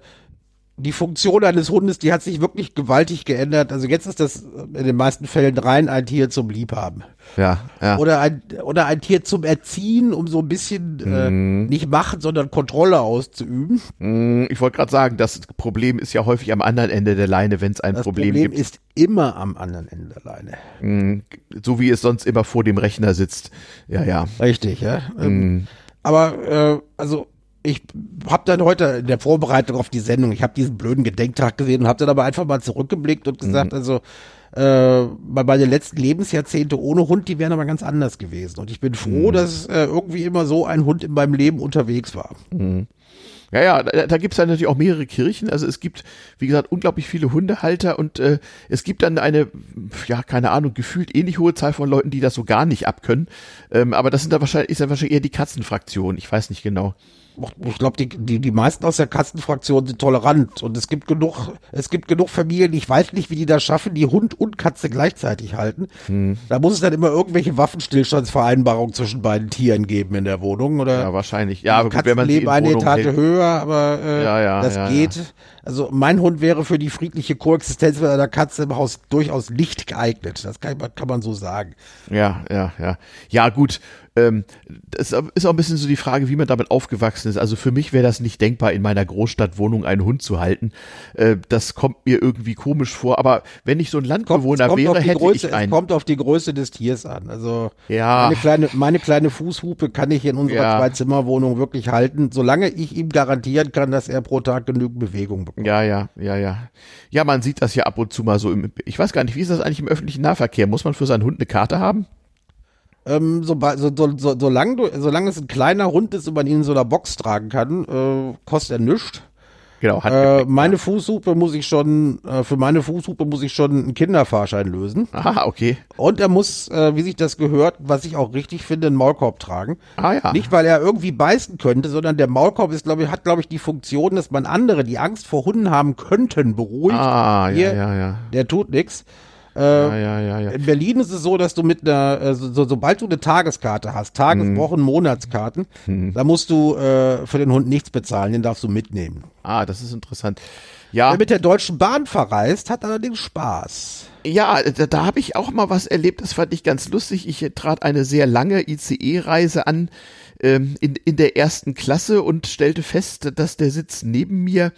die Funktion eines Hundes, die hat sich wirklich gewaltig geändert. Also jetzt ist das in den meisten Fällen rein ein Tier zum Liebhaben. Ja, ja. Oder ein, oder ein Tier zum Erziehen, um so ein bisschen äh, mhm. äh, nicht machen, sondern Kontrolle auszuüben. Mhm, ich wollte gerade sagen, das Problem ist ja häufig am anderen Ende der Leine, wenn es ein das Problem, Problem gibt. Das Problem ist immer am anderen Ende der Leine. Mhm, so wie es sonst immer vor dem Rechner sitzt. Ja, ja. Richtig, ja. Ähm, aber äh, also ich habe dann heute in der Vorbereitung auf die Sendung, ich habe diesen blöden Gedenktag gesehen und habe dann aber einfach mal zurückgeblickt und gesagt, mhm. also äh, meine letzten Lebensjahrzehnte ohne Hund, die wären aber ganz anders gewesen. Und ich bin froh, mhm. dass äh, irgendwie immer so ein Hund in meinem Leben unterwegs war. Mhm. Ja, ja, da, da gibt es dann natürlich auch mehrere Kirchen. Also es gibt, wie gesagt, unglaublich viele Hundehalter und äh, es gibt dann eine, ja, keine Ahnung, gefühlt ähnlich hohe Zahl von Leuten, die das so gar nicht abkönnen. Ähm, aber das sind da wahrscheinlich, ist dann wahrscheinlich eher die Katzenfraktion. Ich weiß nicht genau ich glaube, die, die, die meisten aus der Katzenfraktion sind tolerant und es gibt genug, es gibt genug Familien, ich weiß nicht, wie die das schaffen, die Hund und Katze gleichzeitig halten. Hm. Da muss es dann immer irgendwelche Waffenstillstandsvereinbarungen zwischen beiden Tieren geben in der Wohnung oder? Ja, wahrscheinlich. Ja, aber gut, wenn man leben eine Wohnung Etage hält. höher, aber äh, ja, ja, das ja, geht. Also mein Hund wäre für die friedliche Koexistenz mit einer Katze im Haus durchaus nicht geeignet. Das kann, kann man so sagen. Ja, ja, ja. Ja, gut ähm, das ist auch ein bisschen so die Frage, wie man damit aufgewachsen ist. Also für mich wäre das nicht denkbar, in meiner Großstadtwohnung einen Hund zu halten. Äh, das kommt mir irgendwie komisch vor. Aber wenn ich so ein Landbewohner kommt, wäre, hätte Größe, ich einen. Es kommt auf die Größe des Tiers an. Also ja. meine kleine, meine kleine Fußhupe kann ich in unserer ja. Zwei-Zimmer-Wohnung wirklich halten, solange ich ihm garantieren kann, dass er pro Tag genügend Bewegung bekommt. Ja, ja, ja, ja. Ja, man sieht das ja ab und zu mal so im, ich weiß gar nicht, wie ist das eigentlich im öffentlichen Nahverkehr? Muss man für seinen Hund eine Karte haben? Ähm, so, so, so, solange, du, solange es ein kleiner Hund ist und man ihn in so einer Box tragen kann, äh, kostet er nichts. Genau, äh, meine ja. Fußhupe muss ich schon, äh, für meine Fußhupe muss ich schon einen Kinderfahrschein lösen. Aha, okay. Und er muss, äh, wie sich das gehört, was ich auch richtig finde, einen Maulkorb tragen. Ah ja. Nicht, weil er irgendwie beißen könnte, sondern der Maulkorb ist, glaube ich, hat, glaube ich, die Funktion, dass man andere, die Angst vor Hunden haben könnten, beruhigt. Ah, Hier, ja, ja, ja. Der tut nichts. Äh, ja, ja, ja. In Berlin ist es so, dass du mit einer, äh, so, sobald du eine Tageskarte hast, Tages-, mhm. Wochen-, Monatskarten, mhm. da musst du äh, für den Hund nichts bezahlen, den darfst du mitnehmen. Ah, das ist interessant. Ja. Wer mit der Deutschen Bahn verreist, hat allerdings Spaß. Ja, da, da habe ich auch mal was erlebt, das fand ich ganz lustig. Ich trat eine sehr lange ICE-Reise an ähm, in, in der ersten Klasse und stellte fest, dass der Sitz neben mir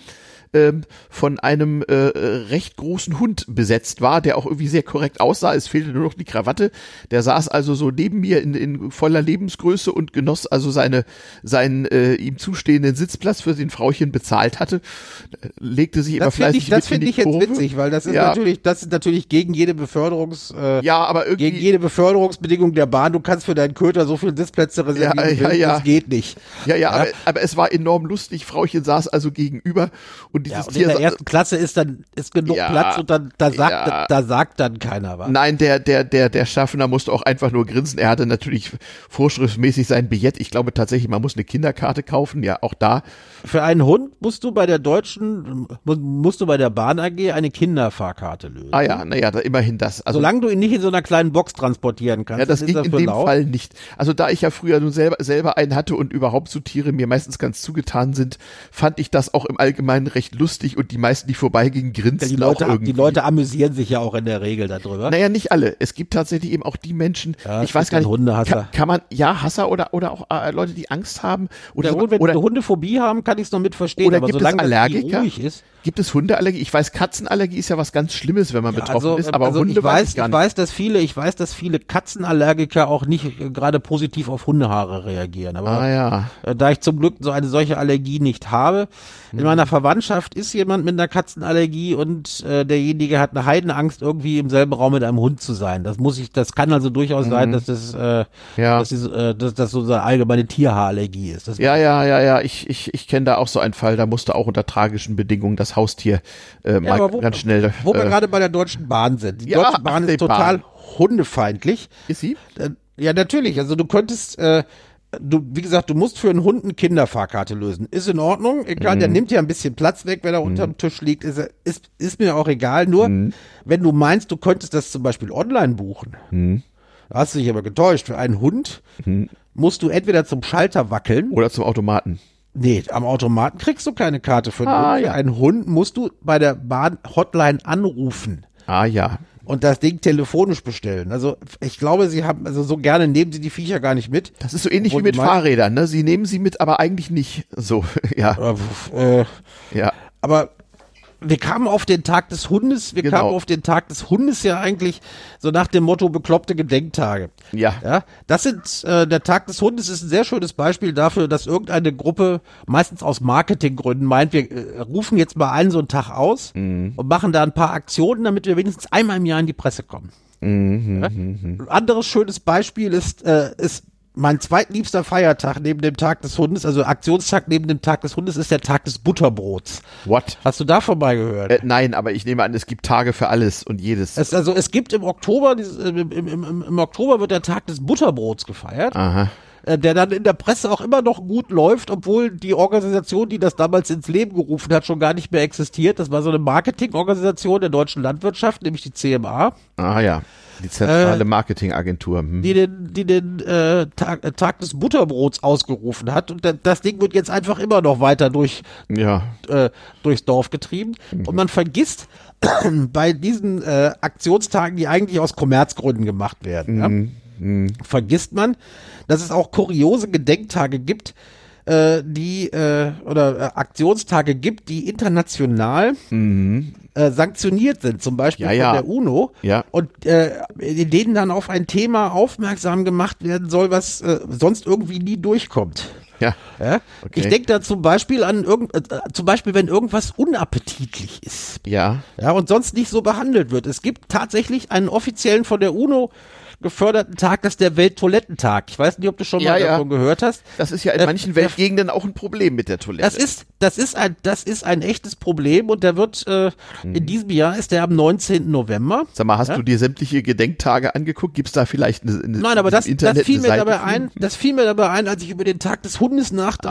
ähm, von einem äh, recht großen Hund besetzt war, der auch irgendwie sehr korrekt aussah. Es fehlte nur noch die Krawatte. Der saß also so neben mir in, in voller Lebensgröße und genoss also seine, seinen äh, ihm zustehenden Sitzplatz, für den Frauchen bezahlt hatte. Legte sich das immer fleißig ich, Das finde ich jetzt witzig, weil das ist ja. natürlich, das ist natürlich gegen jede Beförderungs, äh, ja, aber irgendwie, gegen jede Beförderungsbedingung der Bahn. Du kannst für deinen Köter so viele Sitzplätze reservieren, ja, ja, ja. das geht nicht. Ja, ja, ja. Aber, aber es war enorm lustig. Frauchen saß also gegenüber und Und dieses ja, und in der ersten Klasse ist dann ist genug Ja, Platz und dann da sagt ja. da, da sagt dann keiner was. Nein, der, der, der, der Schaffner musste auch einfach nur grinsen. Er hatte natürlich vorschriftsmäßig sein Billett. Ich glaube tatsächlich, man muss eine Kinderkarte kaufen. Ja, auch da. Für einen Hund musst du bei der deutschen mu- musst du bei der Bahn AG eine Kinderfahrkarte lösen. Ah ja, naja, da immerhin das. Also, Solange du ihn nicht in so einer kleinen Box transportieren kannst, ja, das ist ging das in dem lau. Fall nicht. Also da ich ja früher nun selber, selber einen hatte und überhaupt so Tiere mir meistens ganz zugetan sind, fand ich das auch im Allgemeinen recht lustig und die meisten, die vorbeigingen, Ja, grinsten die Leute, auch irgendwie. die Leute amüsieren sich ja auch in der Regel darüber. Naja, nicht alle. Es gibt tatsächlich eben auch die Menschen, Ja, ich weiß gar nicht. Kann, kann man, ja, Hasser oder, oder auch äh, Leute, die Angst haben oder, Ja, gut, wenn oder die Hundephobie haben, kann ich es noch mit verstehen, Oder aber gibt es solange Vieh Allergiker? ruhig ist. Gibt es Hundeallergie? Ich weiß, Katzenallergie ist ja was ganz Schlimmes, wenn man Ja, betroffen also, ist, aber also Hunde ich weiß, gar ich nicht. weiß, dass viele, ich weiß, dass viele Katzenallergiker auch nicht äh, gerade positiv auf Hundehaare reagieren. Aber Ah ja. äh, da ich zum Glück so eine solche Allergie nicht habe, Hm. in meiner Verwandtschaft ist jemand mit einer Katzenallergie und äh, derjenige hat eine Heidenangst, irgendwie im selben Raum mit einem Hund zu sein. Das muss ich, das kann also durchaus Mhm. sein, dass das, äh, Ja. dass, diese, äh, dass das so eine allgemeine Tierhaarallergie ist. Das Ja, ja, ja, ja, ich, ich, ich kenne da auch so einen Fall, da musste auch unter tragischen Bedingungen das Haustier äh, mal aber wo- ganz schnell. Wo wir äh, gerade bei der Deutschen Bahn sind. Die Ja, Deutsche Bahn ist total Bahn. hundefeindlich. ist sie? Äh, Ja, natürlich. Also du könntest, äh, du, wie gesagt, du musst für einen Hund eine Kinderfahrkarte lösen. Ist in Ordnung. Egal, Mhm. der nimmt ja ein bisschen Platz weg, wenn er unterm Tisch liegt. Ist, ist, ist mir auch egal. Nur, Mhm. wenn du meinst, du könntest das zum Beispiel online buchen, Mhm. hast du dich aber getäuscht. Für einen Hund musst du entweder zum Schalter wackeln. Oder zum Automaten. Nee, am Automaten kriegst du keine Karte für einen Ah, Hund. Ja. einen Hund musst du bei der Bahn-Hotline anrufen Ah ja. und das Ding telefonisch bestellen. Also ich glaube, sie haben, also so gerne nehmen sie die Viecher gar nicht mit. Das ist so ähnlich wie mit Fahrrädern, ne? Sie nehmen sie mit, aber eigentlich nicht. So, ja, Äh, ja. aber wir kamen auf den Tag des Hundes, wir Genau. kamen auf den Tag des Hundes ja eigentlich so nach dem Motto bekloppte Gedenktage. Ja. Ja, das sind, äh, der Tag des Hundes ist ein sehr schönes Beispiel dafür, dass irgendeine Gruppe meistens aus Marketinggründen meint, wir äh, rufen jetzt mal einen so einen Tag aus Mhm. und machen da ein paar Aktionen, damit wir wenigstens einmal im Jahr in die Presse kommen. Mhm, Ja? Ein anderes schönes Beispiel ist, äh, ist mein zweitliebster Feiertag neben dem Tag des Hundes, also Aktionstag neben dem Tag des Hundes, ist der Tag des Butterbrots. What? Hast du davon mal gehört? Äh, nein, aber ich nehme an, es gibt Tage für alles und jedes. Es, also es gibt im Oktober, im, im, im, im Oktober wird der Tag des Butterbrots gefeiert. Aha. äh, der dann in der Presse auch immer noch gut läuft, obwohl die Organisation, die das damals ins Leben gerufen hat, schon gar nicht mehr existiert. Das war so eine Marketingorganisation der deutschen Landwirtschaft, nämlich die CMA, Ah ja. Die Äh, zentrale Marketingagentur. Hm. die den, die den äh, Tag, äh, Tag des Butterbrots ausgerufen hat. Und da, das Ding wird jetzt einfach immer noch weiter durch, Ja. äh, durchs Dorf getrieben. Mhm. Und man vergisst bei diesen äh, Aktionstagen, die eigentlich aus Kommerzgründen gemacht werden, ja, Mhm. vergisst man, dass es auch kuriose Gedenktage gibt, äh, die äh, oder äh, Aktionstage gibt, die international äh, sanktioniert sind, zum Beispiel Mhm. Ja, ja. von der UNO, Ja. und äh, in denen dann auf ein Thema aufmerksam gemacht werden soll, was äh, sonst irgendwie nie durchkommt. Ja. Ja? Okay. Ich denke da zum Beispiel an irgend, äh, zum Beispiel, wenn irgendwas unappetitlich ist Ja. ja, und sonst nicht so behandelt wird. Es gibt tatsächlich einen offiziellen von der UNO geförderten Tag, das ist der Welttoilettentag. Ich weiß nicht, ob du schon Ja, mal ja. davon gehört hast. Das ist ja in Äh, manchen Weltgegenden auch ein Problem mit der Toilette. Das ist, das ist ein, das ist ein echtes Problem und der wird, äh, Mhm. in diesem Jahr ist der am 19. November. Sag mal, hast Ja? du dir sämtliche Gedenktage angeguckt? Gibt es da vielleicht eine, eine Nein, aber das, Internet das fiel mir Seite dabei ein, das fiel mir dabei ein, als ich über den Tag des Hundes nachdachte,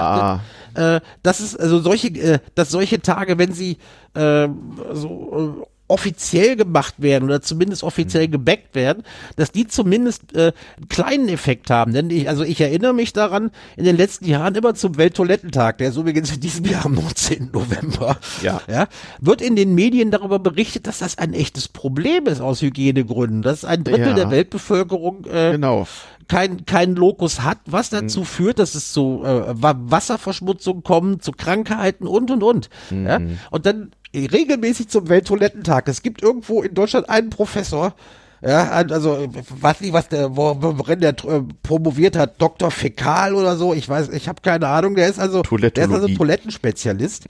Ah. äh, dass es also solche, äh, dass solche Tage, wenn sie äh, so äh, offiziell gemacht werden oder zumindest offiziell Hm. gebackt werden, dass die zumindest äh, einen kleinen Effekt haben. Denn ich, also ich erinnere mich daran, in den letzten Jahren immer zum Welttoilettentag, der ist übrigens in diesem Jahr am 19. November, Ja. ja, wird in den Medien darüber berichtet, dass das ein echtes Problem ist aus Hygienegründen, dass ein Drittel Ja. der Weltbevölkerung äh, Genau. kein, kein Lokus hat, was dazu führt, dass es zu äh, Wa- Wasserverschmutzung kommt, zu Krankheiten und und und. Ja? Und dann regelmäßig zum Welttoilettentag. Es gibt irgendwo in Deutschland einen Professor, ja, also weiß nicht, was der, wo- worin der äh, promoviert hat, Dr. Fäkal oder so, ich weiß, ich habe keine Ahnung, der ist also, der ist also. Toilettenspezialist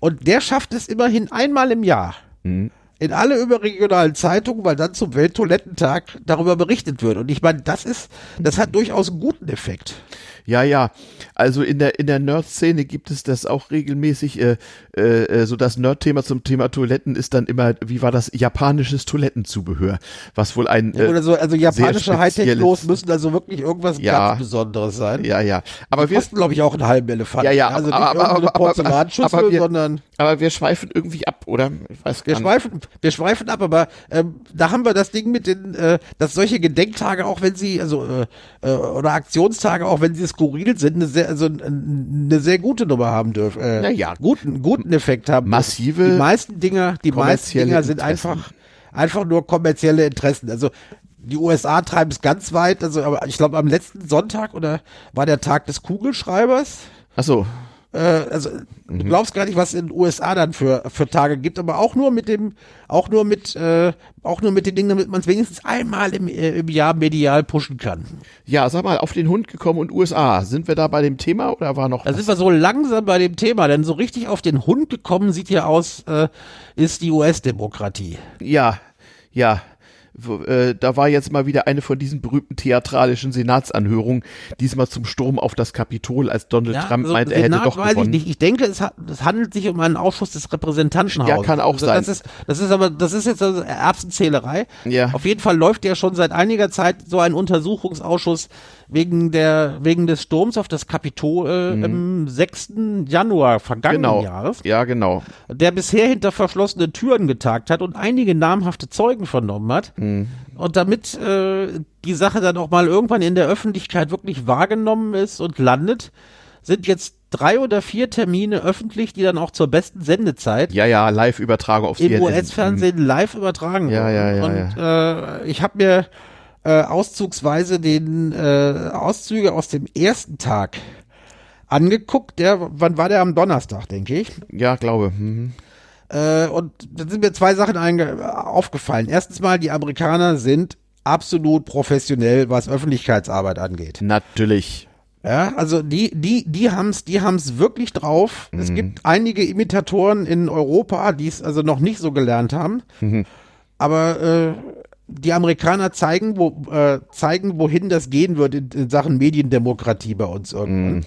und der schafft es immerhin einmal im Jahr in alle überregionalen Zeitungen, weil dann zum Welttoilettentag darüber berichtet wird. Und ich meine, das ist, das hat durchaus einen guten Effekt. Ja, ja. Also in der in der Nerd-Szene gibt es das auch regelmäßig. Äh, äh, äh, so das Nerd-Thema zum Thema Toiletten ist dann immer, wie war das, japanisches Toilettenzubehör, was wohl ein äh, oder so, also japanische Hightech-Los müssen also wirklich irgendwas ja, ganz Besonderes sein. Ja, ja. Aber wir kosten, glaube ich, auch einen halben Elefant. Ja, ja. Also nicht aber, aber, Porzellanschüssel, aber wir, sondern aber wir schweifen irgendwie ab, oder? Ich weiß wir schweifen, wir schweifen ab, aber ähm, da haben wir das Ding mit den, äh, dass solche Gedenktage, auch wenn sie, also äh, äh oder Aktionstage, auch wenn sie skurril sind, eine sehr, also eine sehr gute Nummer haben dürfen. Äh, naja, guten, guten Effekt haben. Massive. Die meisten Dinger, die meisten Dinger sind einfach, einfach nur kommerzielle Interessen. Also die USA treiben es ganz weit. Also, aber ich glaube, am letzten Sonntag oder war der Tag des Kugelschreibers. Ach so äh, also mhm. du glaubst gar nicht, was in den USA dann für, für Tage gibt, aber auch nur mit dem, auch nur mit, äh, auch nur mit den Dingen, damit man es wenigstens einmal im, äh, im Jahr medial pushen kann. Ja, sag mal, auf den Hund gekommen und USA. Sind wir da bei dem Thema oder war noch? Da sind wir so langsam bei dem Thema, denn so richtig auf den Hund gekommen sieht ja aus, äh, ist die US-Demokratie. Ja, ja, äh, da war jetzt mal wieder eine von diesen berühmten theatralischen Senatsanhörungen, diesmal zum Sturm auf das Kapitol, als Donald ja, Trump also meinte, er hätte doch weiß gewonnen. Ich, nicht. ich denke, es, hat, es handelt sich um einen Ausschuss des Repräsentantenhauses. Ja, kann auch also sein. Das ist, das ist aber, das ist jetzt also Erbsenzählerei. Ja. Auf jeden Fall läuft ja schon seit einiger Zeit so ein Untersuchungsausschuss wegen der wegen des Sturms auf das Kapitol äh, mhm. im 6. Januar vergangenen genau. Jahres. Ja, genau. Der bisher hinter verschlossenen Türen getagt hat und einige namhafte Zeugen vernommen hat. Mhm. Und damit äh, die Sache dann auch mal irgendwann in der Öffentlichkeit wirklich wahrgenommen ist und landet, sind jetzt drei oder vier Termine öffentlich, die dann auch zur besten Sendezeit. Ja, ja, live übertragen auf Im US-Fernsehen mhm. live übertragen. Ja, ja, ja. Und ja. Äh, ich habe mir äh, auszugsweise den äh, Auszüge aus dem ersten Tag angeguckt. Der, wann war der am Donnerstag, denke ich? Ja, glaube. Mhm. Äh, und da sind mir zwei Sachen aufgefallen. Erstens mal, die Amerikaner sind absolut professionell, was Öffentlichkeitsarbeit angeht. Natürlich. Ja, also die, die, die haben's, die haben's wirklich drauf. Mhm. Es gibt einige Imitatoren in Europa, die es also noch nicht so gelernt haben. Mhm. Aber äh, die Amerikaner zeigen, wo, äh, zeigen, wohin das gehen wird in, in Sachen Mediendemokratie bei uns irgendwann. Mhm.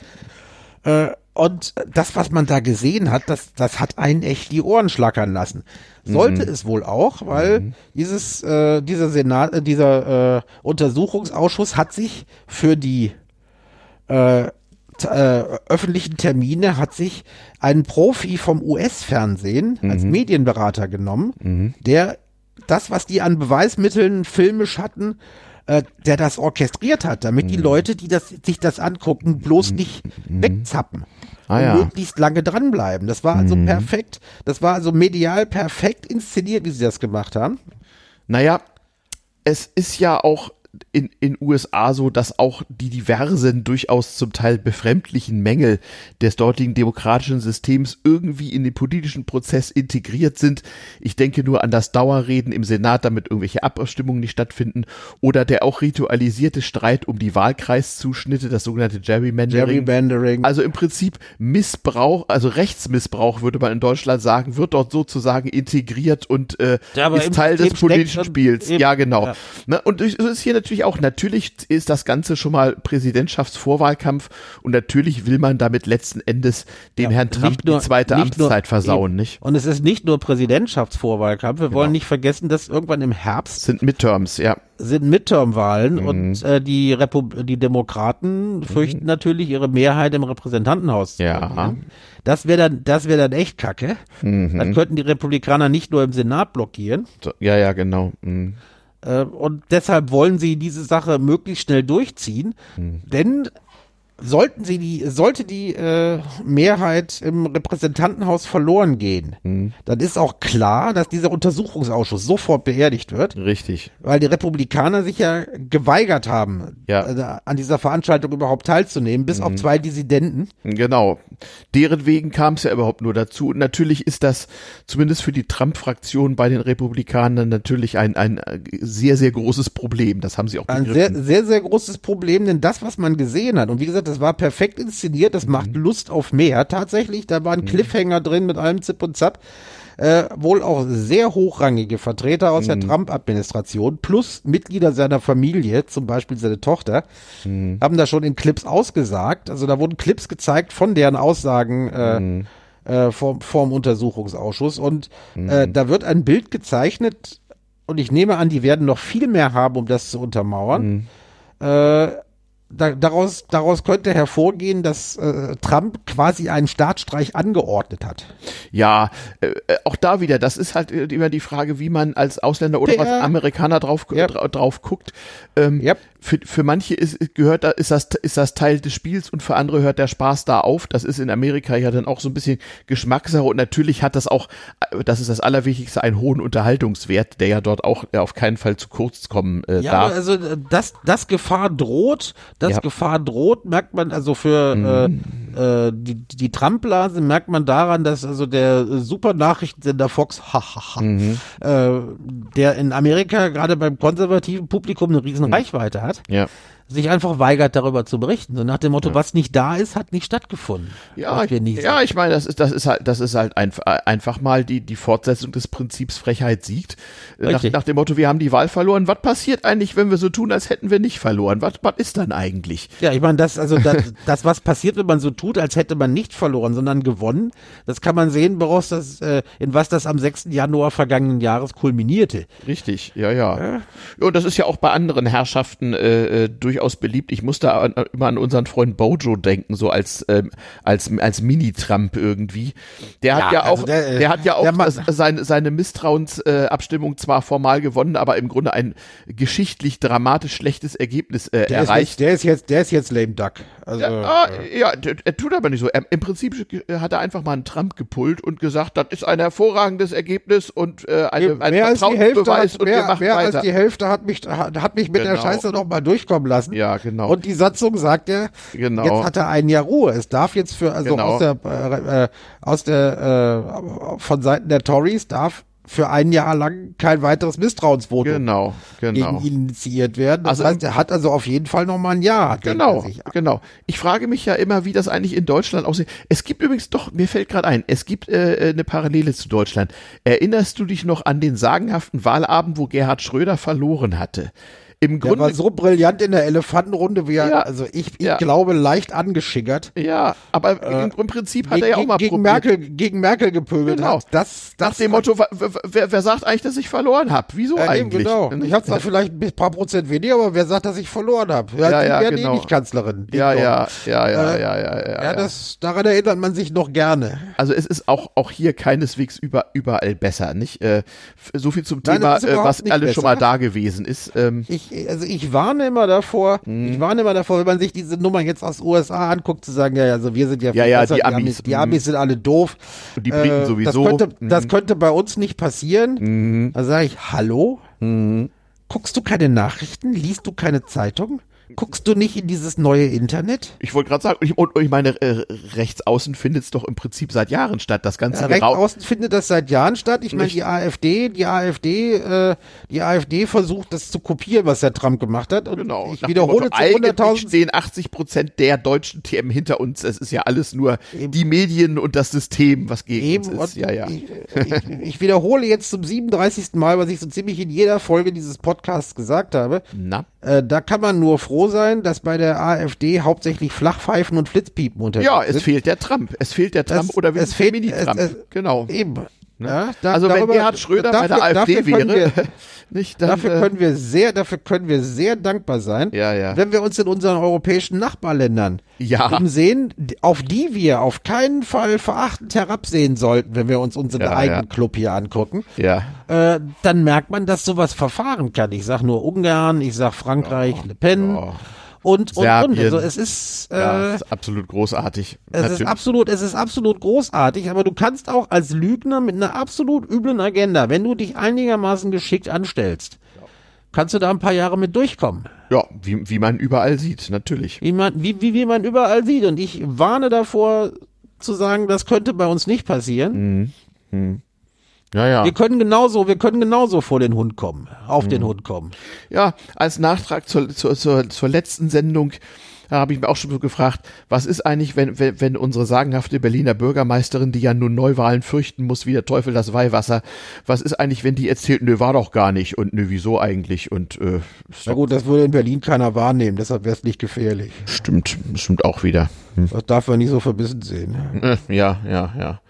Äh, und das, was man da gesehen hat, das, das hat einen echt die Ohren schlackern lassen. Sollte mhm. es wohl auch, weil mhm. dieses, äh, dieser Senat, äh, dieser äh, Untersuchungsausschuss hat sich für die äh, öffentlichen Termine hat sich ein Profi vom US-Fernsehen mhm. als Medienberater genommen, mhm. der das, was die an Beweismitteln filmisch hatten, äh, der das orchestriert hat, damit die mhm. Leute, die das, sich das angucken, bloß mhm. nicht mhm. wegzappen. Ah, und ja. möglichst lange dranbleiben. Das war also perfekt, das war also medial perfekt inszeniert, wie sie das gemacht haben. Naja, es ist ja auch in in USA so, dass auch die diversen, durchaus zum Teil befremdlichen Mängel des dortigen demokratischen Systems irgendwie in den politischen Prozess integriert sind. Ich denke nur an das Dauerreden im Senat, damit irgendwelche Abstimmungen nicht stattfinden, oder der auch ritualisierte Streit um die Wahlkreiszuschnitte, das sogenannte Gerrymandering. Gerrymandering. Also im Prinzip Missbrauch, also Rechtsmissbrauch würde man in Deutschland sagen, wird dort sozusagen integriert und äh, ja, ist Teil des politischen Spiels. Eben, ja, genau. Ja. Ne, und es ist hier natürlich auch, natürlich ist das Ganze schon mal Präsidentschaftsvorwahlkampf und natürlich will man damit letzten Endes dem ja, Herrn Trump nur, die zweite Amtszeit nur, versauen, eben. nicht? Und es ist nicht nur Präsidentschaftsvorwahlkampf, wir genau. wollen nicht vergessen, dass irgendwann im Herbst sind Midterms, ja. Sind Midterm-Wahlen mhm. und äh, die, Repub die Demokraten mhm. fürchten natürlich ihre Mehrheit im Repräsentantenhaus. Ja. Das wäre dann, das wäre dann echt kacke. Mhm. Dann könnten die Republikaner nicht nur im Senat blockieren. Ja, ja, genau. Mhm. Äh, und deshalb wollen sie diese Sache möglichst schnell durchziehen. Hm. Denn sollten sie die, sollte die äh, Mehrheit im Repräsentantenhaus verloren gehen, hm. dann ist auch klar, dass dieser Untersuchungsausschuss sofort beerdigt wird. Richtig. Weil die Republikaner sich ja geweigert haben, ja. äh, an dieser Veranstaltung überhaupt teilzunehmen, bis hm. auf zwei Dissidenten. Genau. Deren wegen kam es ja überhaupt nur dazu. Und natürlich ist das zumindest für die Trump-Fraktion bei den Republikanern natürlich ein, ein sehr, sehr großes Problem. Das haben sie auch begriffen. Ein sehr, sehr, sehr großes Problem, denn das, was man gesehen hat, und wie gesagt, das war perfekt inszeniert, das mhm. macht Lust auf mehr. Tatsächlich, da war ein mhm. Cliffhanger drin mit allem Zip und Zap. äh, wohl auch sehr hochrangige Vertreter aus der Trump-Administration plus Mitglieder seiner Familie, zum Beispiel seine Tochter, haben da schon in Clips ausgesagt. Also da wurden Clips gezeigt von deren Aussagen äh, äh, vom, vom Untersuchungsausschuss und äh, da wird ein Bild gezeichnet und ich nehme an, die werden noch viel mehr haben, um das zu untermauern. Äh, da, daraus, daraus könnte hervorgehen, dass äh, Trump quasi einen Staatsstreich angeordnet hat. Ja, äh, auch da wieder, das ist halt immer die Frage, wie man als Ausländer oder Der- was Amerikaner drauf, Ja. dra drauf guckt. Ähm, Yep. für, für manche ist, gehört da, ist das, ist das Teil des Spiels und für andere hört der Spaß da auf. Das ist in Amerika ja dann auch so ein bisschen Geschmackssache und natürlich hat das auch, äh, das ist das Allerwichtigste, einen hohen Unterhaltungswert, der ja dort auch auf keinen Fall zu kurz kommen äh, Ja, darf. also äh, dass, dass Gefahr droht, dass Ja. Mhm. Gefahr droht, merkt man also für äh, äh, die, die Trump-Blase merkt man daran, dass also der äh, super Nachrichtensender Fox, hahaha, Mhm. äh, der in Amerika gerade beim konservativen Publikum eine riesen Reichweite hat, ja. sich einfach weigert, darüber zu berichten. So nach dem Motto, was nicht da ist, hat nicht stattgefunden. Ja, nie ja, ich meine, das ist, das ist halt, das ist halt einf einfach mal die, die Fortsetzung des Prinzips Frechheit siegt. Äh, Nach, nach dem Motto, wir haben die Wahl verloren. Was passiert eigentlich, wenn wir so tun, als hätten wir nicht verloren? Was, was ist dann eigentlich? Ja, ich meine, das, also das, das, was passiert, wenn man so tut, als hätte man nicht verloren, sondern gewonnen, das kann man sehen, woraus das, äh, in was das am 6. Januar vergangenen Jahres kulminierte. Richtig, ja, ja. Ja, und das ist ja auch bei anderen Herrschaften äh, äh, durchaus beliebt. Ich muss da an, immer an unseren Freund Bojo denken, so als ähm, als als Mini-Trump irgendwie. Der hat Ja, ja, auch, also der, der, äh, hat ja auch der seine seine Misstrauensabstimmung äh, Abstimmung zwar formal gewonnen, aber im Grunde ein geschichtlich dramatisch schlechtes Ergebnis äh, Der ist, erreicht. jetzt, der ist jetzt, der ist jetzt lame duck. Also, Ja, ah, ja, er tut aber nicht so. Er, Im Prinzip hat er einfach mal einen Trump gepullt und gesagt, das ist ein hervorragendes Ergebnis und äh, eine, ein mehr als die Hälfte, Vertrauensbeweis hat, und wir mehr, machen mehr weiter. als die Hälfte hat mich, hat, mich mit der Genau. Scheiße noch mal durchkommen lassen. Ja, genau. Und die Satzung sagt ja, Genau. jetzt hat er ein Jahr Ruhe. Es darf jetzt für, also Genau. aus der, äh, äh, aus der, äh, von Seiten der Tories darf für ein Jahr lang kein weiteres Misstrauensvotum genau, genau. gegen ihn initiiert werden. Das Also- heißt, er hat also auf jeden Fall noch mal ein Jahr. Genau, genau. Ich frage mich ja immer, wie das eigentlich in Deutschland aussieht. Es gibt übrigens doch, mir fällt gerade ein, es gibt äh, eine Parallele zu Deutschland. Erinnerst du dich noch an den sagenhaften Wahlabend, wo Gerhard Schröder verloren hatte? Im Der war Grunde, so brillant in der Elefantenrunde, wie er, Ja. also ich, ich Ja. glaube, leicht angeschickert. ja, aber im, im Prinzip hat er ja auch mal gegen probiert. Merkel, gegen Merkel gepöbelt Genau. hat. Das, das Nach dem Motto, wer, wer sagt eigentlich, dass ich verloren habe? Wieso eben, eigentlich? genau. Ich habe zwar vielleicht ein paar Prozent weniger, aber wer sagt, dass ich verloren habe? Ja, Ja, die ja, werden genau. eh nicht Kanzlerin. Ja, ja, ja, ja, Äh, ja, ja, ja. Ja, das, daran erinnert man sich noch gerne. Also es ist auch, auch hier keineswegs über, überall besser, nicht? Äh, so viel zum Nein, Thema, äh, was alles schon mal besser. da gewesen ist. Ähm, Ich, also ich warne immer davor, Mhm. ich warne immer davor, wenn man sich diese Nummer jetzt aus USA anguckt, zu sagen, ja, also wir sind ja, Ja, ja, besser, die Amis, Die mhm. Amis sind alle doof. Und die Briten Äh, sowieso. Das könnte, Mhm. das könnte bei uns nicht passieren. Da sage ich, hallo? Mhm. Guckst du keine Nachrichten? Liest du keine Zeitung? Guckst du nicht in dieses neue Internet? ich wollte gerade sagen, ich, und, ich meine, äh, rechts außen findet es doch im Prinzip seit Jahren statt. Das ganze Ja, rechts Gerau- außen findet das seit Jahren statt. Ich meine, die AfD, die AfD, äh, die AfD versucht, das zu kopieren, was der Trump gemacht hat. Und Genau. ich Nach wiederhole zu eigentlich 100.000 stehen 80 Prozent der deutschen TM hinter uns. Es ist ja alles nur die Medien und das System, was gegen Eben, uns ist. und Ja, ja. Ich, ich, ich wiederhole jetzt zum 37. Mal, was ich so ziemlich in jeder Folge dieses Podcasts gesagt habe. Na? Äh, da kann man nur froh sein, dass bei der AfD hauptsächlich Flachpfeifen und Flitzpiepen unterwegs Ja, es sind. fehlt der Trump. Es fehlt der Trump Es- oder wie es fehlt- Mini-Trump. genau. Eben. Ja, da, also wenn darüber- Gerhard Schröder bei der dafür- AfD dafür wäre, Wir, nicht, dann, dafür äh, können wir sehr, dafür können wir sehr dankbar sein, Ja, ja. wenn wir uns in unseren europäischen Nachbarländern umsehen, auf die wir auf keinen Fall verachtend herabsehen sollten, wenn wir uns unseren eigenen. Club hier angucken. Äh, dann merkt man, dass sowas verfahren kann. Ich sag nur Ungarn, ich sag Frankreich, Le Pen ja. Und und und. Serbien. Also es ist äh, Ja, das ist absolut großartig. es ist Natürlich. absolut, es ist absolut großartig, aber du kannst auch als Lügner mit einer absolut üblen Agenda, wenn du dich einigermaßen geschickt anstellst, kannst du da ein paar Jahre mit durchkommen. ja, wie, wie man überall sieht, natürlich. Wie man, wie, wie, wie man überall sieht. Und ich warne davor zu sagen, das könnte bei uns nicht passieren. Ja, ja. Wir können genauso, wir können genauso vor den Hund kommen, auf mhm. den Hund kommen. Ja, als Nachtrag zur, zur, zur, zur letzten Sendung da habe ich mir auch schon so gefragt, was ist eigentlich, wenn, wenn, wenn unsere sagenhafte Berliner Bürgermeisterin, die ja nun Neuwahlen fürchten muss, wie der Teufel das Weihwasser, was ist eigentlich, wenn die erzählt, nö, war doch gar nicht und nö, wieso eigentlich und äh, Na gut, das würde in Berlin keiner wahrnehmen, deshalb wäre es nicht gefährlich. Stimmt, stimmt auch wieder. Hm. Das darf man nicht so verbissen sehen. Ja, ja, ja.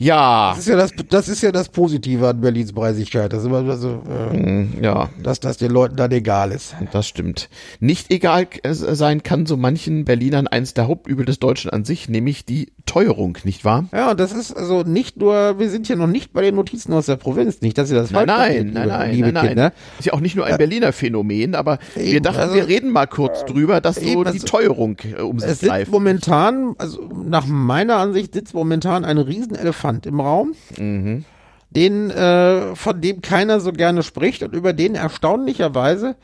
Ja. Das ist ja das, das ist ja das Positive an Berlins Preisigkeit. Das ist immer so, äh, mm, ja. Dass das den Leuten dann egal ist. Das stimmt. Nicht egal sein kann so manchen Berlinern eins der Hauptübel des Deutschen an sich, nämlich die Teuerung, nicht wahr? Ja, das ist also nicht nur, wir sind hier noch nicht bei den Notizen aus der Provinz, nicht, dass ihr das nein, nein, nein, nein, liebe nein, Kinder. Ist ja auch nicht nur ein Berliner Phänomen, aber eben, wir dachten, also, wir reden mal kurz drüber, dass so eben, die Teuerung äh, um sich greift. momentan, also nach meiner Ansicht sitzt momentan ein Riesenelefant Elefant im Raum. Mhm. Den, äh, von dem keiner so gerne spricht und über den erstaunlicherweise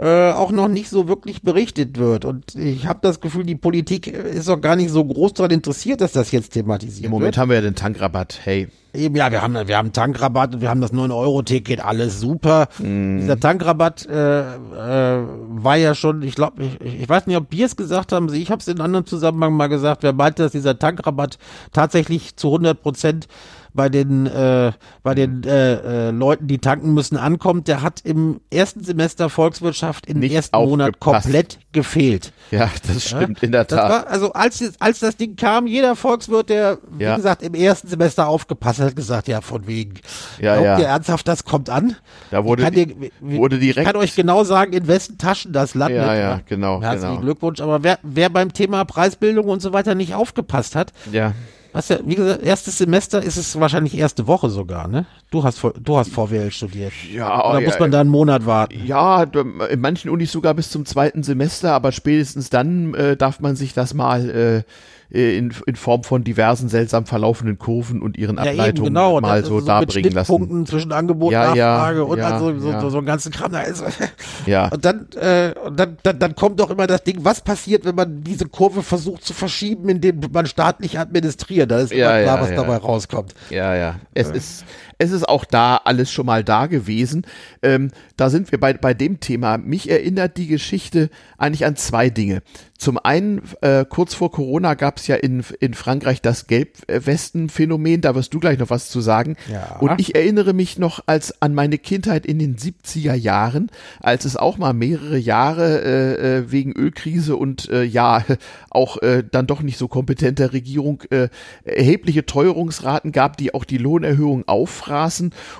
äh, auch noch nicht so wirklich berichtet wird. Und ich habe das Gefühl, die Politik ist auch gar nicht so groß daran interessiert, dass das jetzt thematisiert wird. Im Moment wird. haben wir ja den Tankrabatt, hey. Eben, ja, wir haben, wir haben Tankrabatt und wir haben das 9-Euro-Ticket, alles super. Mm. Dieser Tankrabatt äh, äh, war ja schon, ich glaube, ich, ich weiß nicht, ob wir es gesagt haben, ich habe es in einem anderen Zusammenhang mal gesagt, wer meinte, dass dieser Tankrabatt tatsächlich zu 100 Prozent bei den, äh, bei den äh, äh, Leuten, die tanken müssen, ankommt, der hat im ersten Semester Volkswirtschaft im ersten Monat komplett gefehlt. Ja, das stimmt, ja? in der Tat. War, also als, als das Ding kam, jeder Volkswirt, der, wie ja. gesagt, im ersten Semester aufgepasst hat, gesagt, ja, von wegen, ja, glaubt ja. ihr ernsthaft, das kommt an? Da wurde, kann dir, wurde direkt. Ich kann euch genau sagen, in wessen Taschen das landet. Ja, ja, genau. Herzlichen genau. Glückwunsch. Aber wer, wer beim Thema Preisbildung und so weiter nicht aufgepasst hat, ja was ja, wie gesagt, erstes Semester ist es wahrscheinlich erste Woche sogar, ne? Du hast, du hast VWL studiert. Ja, Oder ja, muss man da einen Monat warten? Ja, in manchen Unis sogar bis zum zweiten Semester, aber spätestens dann äh, darf man sich das mal äh, äh, in, in Form von diversen seltsam verlaufenden Kurven und ihren Ableitungen ja, genau. mal so, so darbringen lassen. Punkten zwischen Angebot, ja, Nachfrage ja, und ja, also so, so, so einen ganzen Kram. Da ist, ja. Und dann, äh, und dann, dann, dann kommt doch immer das Ding, was passiert, wenn man diese Kurve versucht zu verschieben, indem man staatlich administriert. Da ist immer klar, was dabei rauskommt. Ja, ja. Es ist, es ist auch da alles schon mal da gewesen. Ähm, da sind wir bei, bei dem Thema. Mich erinnert die Geschichte eigentlich an zwei Dinge. Zum einen, äh, kurz vor Corona gab es ja in, in Frankreich das Gelbwesten-Phänomen, da wirst du gleich noch was zu sagen. Ja. Und ich erinnere mich noch als an meine Kindheit in den 70er Jahren, als es auch mal mehrere Jahre äh, äh, wegen Ölkrise und äh, ja, auch äh, dann doch nicht so kompetenter Regierung äh, erhebliche Teuerungsraten gab, die auch die Lohnerhöhung auffraßen.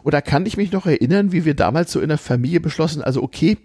Und da kann ich mich noch erinnern, wie wir damals so in der Familie beschlossen, also okay,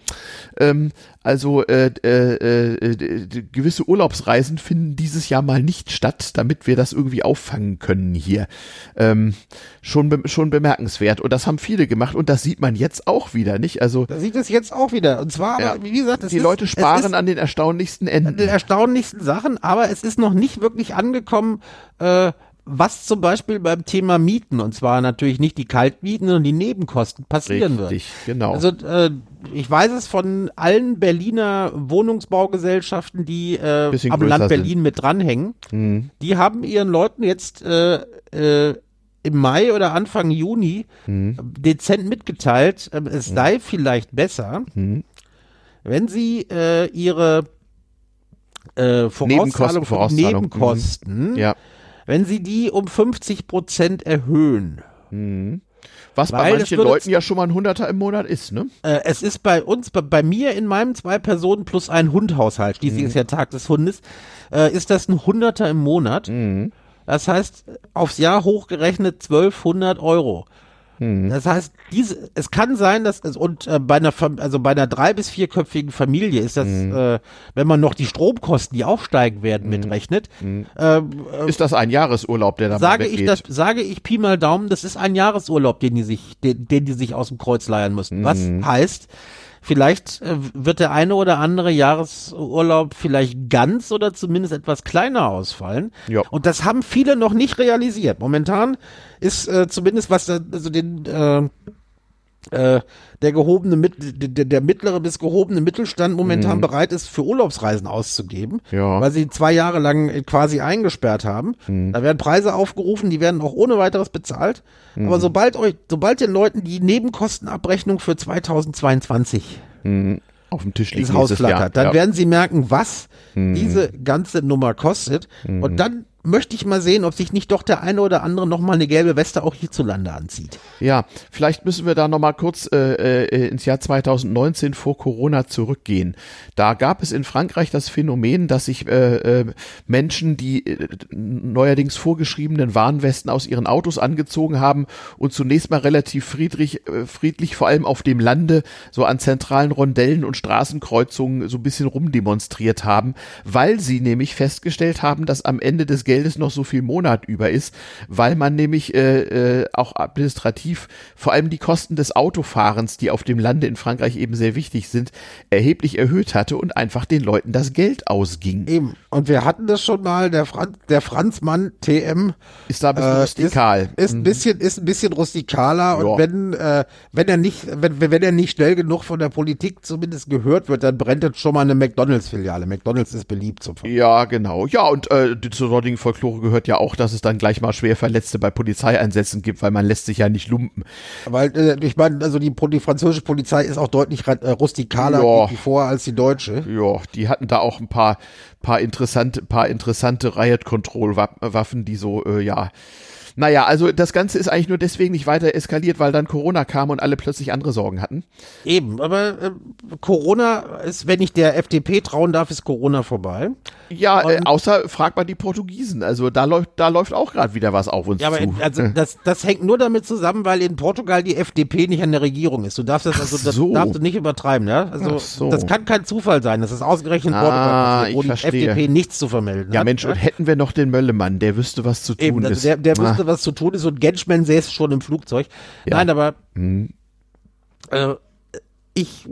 ähm, also äh, äh, äh, gewisse Urlaubsreisen finden dieses Jahr mal nicht statt, damit wir das irgendwie auffangen können hier. Ähm, schon, be schon bemerkenswert. Und das haben viele gemacht und das sieht man jetzt auch wieder, nicht? Also da sieht es jetzt auch wieder. Und zwar, ja, aber, wie gesagt, die ist, Leute sparen an den erstaunlichsten Enden. An den erstaunlichsten Sachen, aber es ist noch nicht wirklich angekommen. Äh, was zum Beispiel beim Thema Mieten, und zwar natürlich nicht die Kaltmieten, sondern die Nebenkosten passieren Richtig, wird. genau. Also äh, ich weiß es von allen Berliner Wohnungsbaugesellschaften, die äh, am Land Berlin sind. mit dranhängen. Mhm. Die haben ihren Leuten jetzt äh, äh, im Mai oder Anfang Juni mhm. dezent mitgeteilt, äh, es mhm. sei vielleicht besser, mhm. wenn sie äh, ihre äh, Vorauszahlung Nebenkosten, mhm. ja wenn sie die um 50 Prozent erhöhen. Mhm. Was bei manchen Leuten ja schon mal ein Hunderter im Monat ist, ne? Äh, es ist bei uns, bei, bei, mir in meinem zwei Personen plus ein Hundhaushalt, schließlich mhm. ist ja Tag des Hundes, äh, ist das ein Hunderter im Monat. Mhm. Das heißt, aufs Jahr hochgerechnet 1200 Euro. Mhm. Das heißt, diese, es kann sein, dass es, und äh, bei einer, also bei einer drei- bis vierköpfigen Familie ist das, mhm. äh, wenn man noch die Stromkosten, die auch steigen werden, mhm. mitrechnet, mhm. äh, ist das ein Jahresurlaub, der da sage ich das, Sage ich Pi mal Daumen, das ist ein Jahresurlaub, den die sich, den, den die sich aus dem Kreuz leiern müssen. Was mhm. heißt, Vielleicht äh, wird der eine oder andere Jahresurlaub vielleicht ganz oder zumindest etwas kleiner ausfallen. Ja. Und das haben viele noch nicht realisiert. Momentan ist äh, zumindest was also den äh, äh, der gehobene der, der mittlere bis gehobene Mittelstand momentan mhm. bereit ist, für Urlaubsreisen auszugeben, ja. weil sie zwei Jahre lang quasi eingesperrt haben. Mhm. Da werden Preise aufgerufen, die werden auch ohne weiteres bezahlt. Mhm. Aber sobald euch, sobald den Leuten die Nebenkostenabrechnung für 2022 mhm. auf dem Tisch liegt, ins Haus flattert, dann ja. werden sie merken, was mhm. diese ganze Nummer kostet. Und mhm. dann möchte ich mal sehen, ob sich nicht doch der eine oder andere noch mal eine gelbe Weste auch hierzulande anzieht. Ja, vielleicht müssen wir da noch mal kurz äh, äh, ins Jahr 2019 vor Corona zurückgehen. Da gab es in Frankreich das Phänomen, dass sich äh, äh, Menschen, die äh, neuerdings vorgeschriebenen Warnwesten aus ihren Autos angezogen haben und zunächst mal relativ friedlich, äh, friedlich vor allem auf dem Lande so an zentralen Rondellen und Straßenkreuzungen so ein bisschen rumdemonstriert haben, weil sie nämlich festgestellt haben, dass am Ende des Geldes Geldes noch so viel Monat über ist, weil man nämlich äh, äh, auch administrativ vor allem die Kosten des Autofahrens, die auf dem Lande in Frankreich eben sehr wichtig sind, erheblich erhöht hatte und einfach den Leuten das Geld ausging. Eben. Und wir hatten das schon mal, der, Franz, der Franzmann TM ist da ein bisschen äh, rustikal. Ist, ist, ein mhm. bisschen, ist ein bisschen rustikaler und wenn, äh, wenn er nicht, wenn, wenn er nicht schnell genug von der Politik zumindest gehört wird, dann brennt jetzt schon mal eine McDonalds-Filiale. McDonalds ist beliebt zum Verkauf. Ja, genau. Ja, und äh, zur dortigen Folklore gehört ja auch, dass es dann gleich mal schwer Verletzte bei Polizeieinsätzen gibt, weil man lässt sich ja nicht lumpen. Weil, äh, ich meine, also die, die, französische Polizei ist auch deutlich äh, rustikaler ja. vor als die deutsche. Ja, die hatten da auch ein paar, paar interessante, paar interessante Riot-Control-Waffen, die so, äh, ja, naja, also das Ganze ist eigentlich nur deswegen nicht weiter eskaliert, weil dann Corona kam und alle plötzlich andere Sorgen hatten. Eben, aber äh, Corona ist, wenn ich der FDP trauen darf, ist Corona vorbei. Ja, äh, außer frag mal die Portugiesen. Also da läuft, da läuft auch gerade wieder was auf uns ja, zu. Aber also das, das hängt nur damit zusammen, weil in Portugal die FDP nicht an der Regierung ist. Du darfst das, also, das so. darfst du nicht übertreiben, ja? Also so. das kann kein Zufall sein. Das ist ausgerechnet ah, Portugal, wo die FDP nichts zu vermelden ja, hat. Ja, Mensch, und hätten wir noch den Möllemann, der wüsste, was zu tun Eben, also ist. Der, der wüsste, was zu tun ist und Genschmann säß schon im Flugzeug. Ja. Nein, aber hm. äh, ich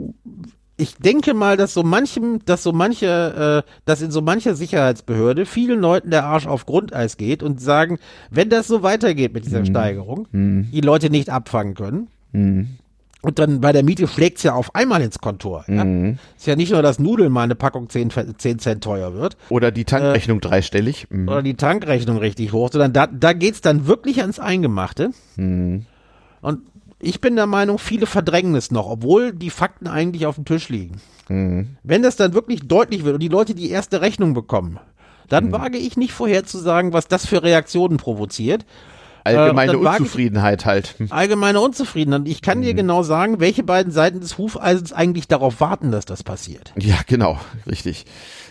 ich denke mal, dass so manchem, dass so manche, äh, dass in so mancher Sicherheitsbehörde vielen Leuten der Arsch auf Grundeis geht und sagen, wenn das so weitergeht mit dieser hm. Steigerung, hm. die Leute nicht abfangen können, hm. Und dann bei der Miete schlägt's ja auf einmal ins Kontor. Ja? Mhm. Ist ja nicht nur, dass Nudeln mal eine Packung 10, 10 Cent teuer wird. Oder die Tankrechnung äh, dreistellig. Mhm. Oder die Tankrechnung richtig hoch. Sondern da, da geht's dann wirklich ans Eingemachte. Mhm. Und ich bin der Meinung, viele verdrängen es noch, obwohl die Fakten eigentlich auf dem Tisch liegen. Mhm. Wenn das dann wirklich deutlich wird und die Leute die erste Rechnung bekommen, dann mhm. wage ich nicht vorherzusagen, was das für Reaktionen provoziert. Allgemeine äh, Unzufriedenheit halt. Hm. Allgemeine Unzufriedenheit. Ich kann mhm. dir genau sagen, welche beiden Seiten des Hufeisens eigentlich darauf warten, dass das passiert. Ja, genau, richtig.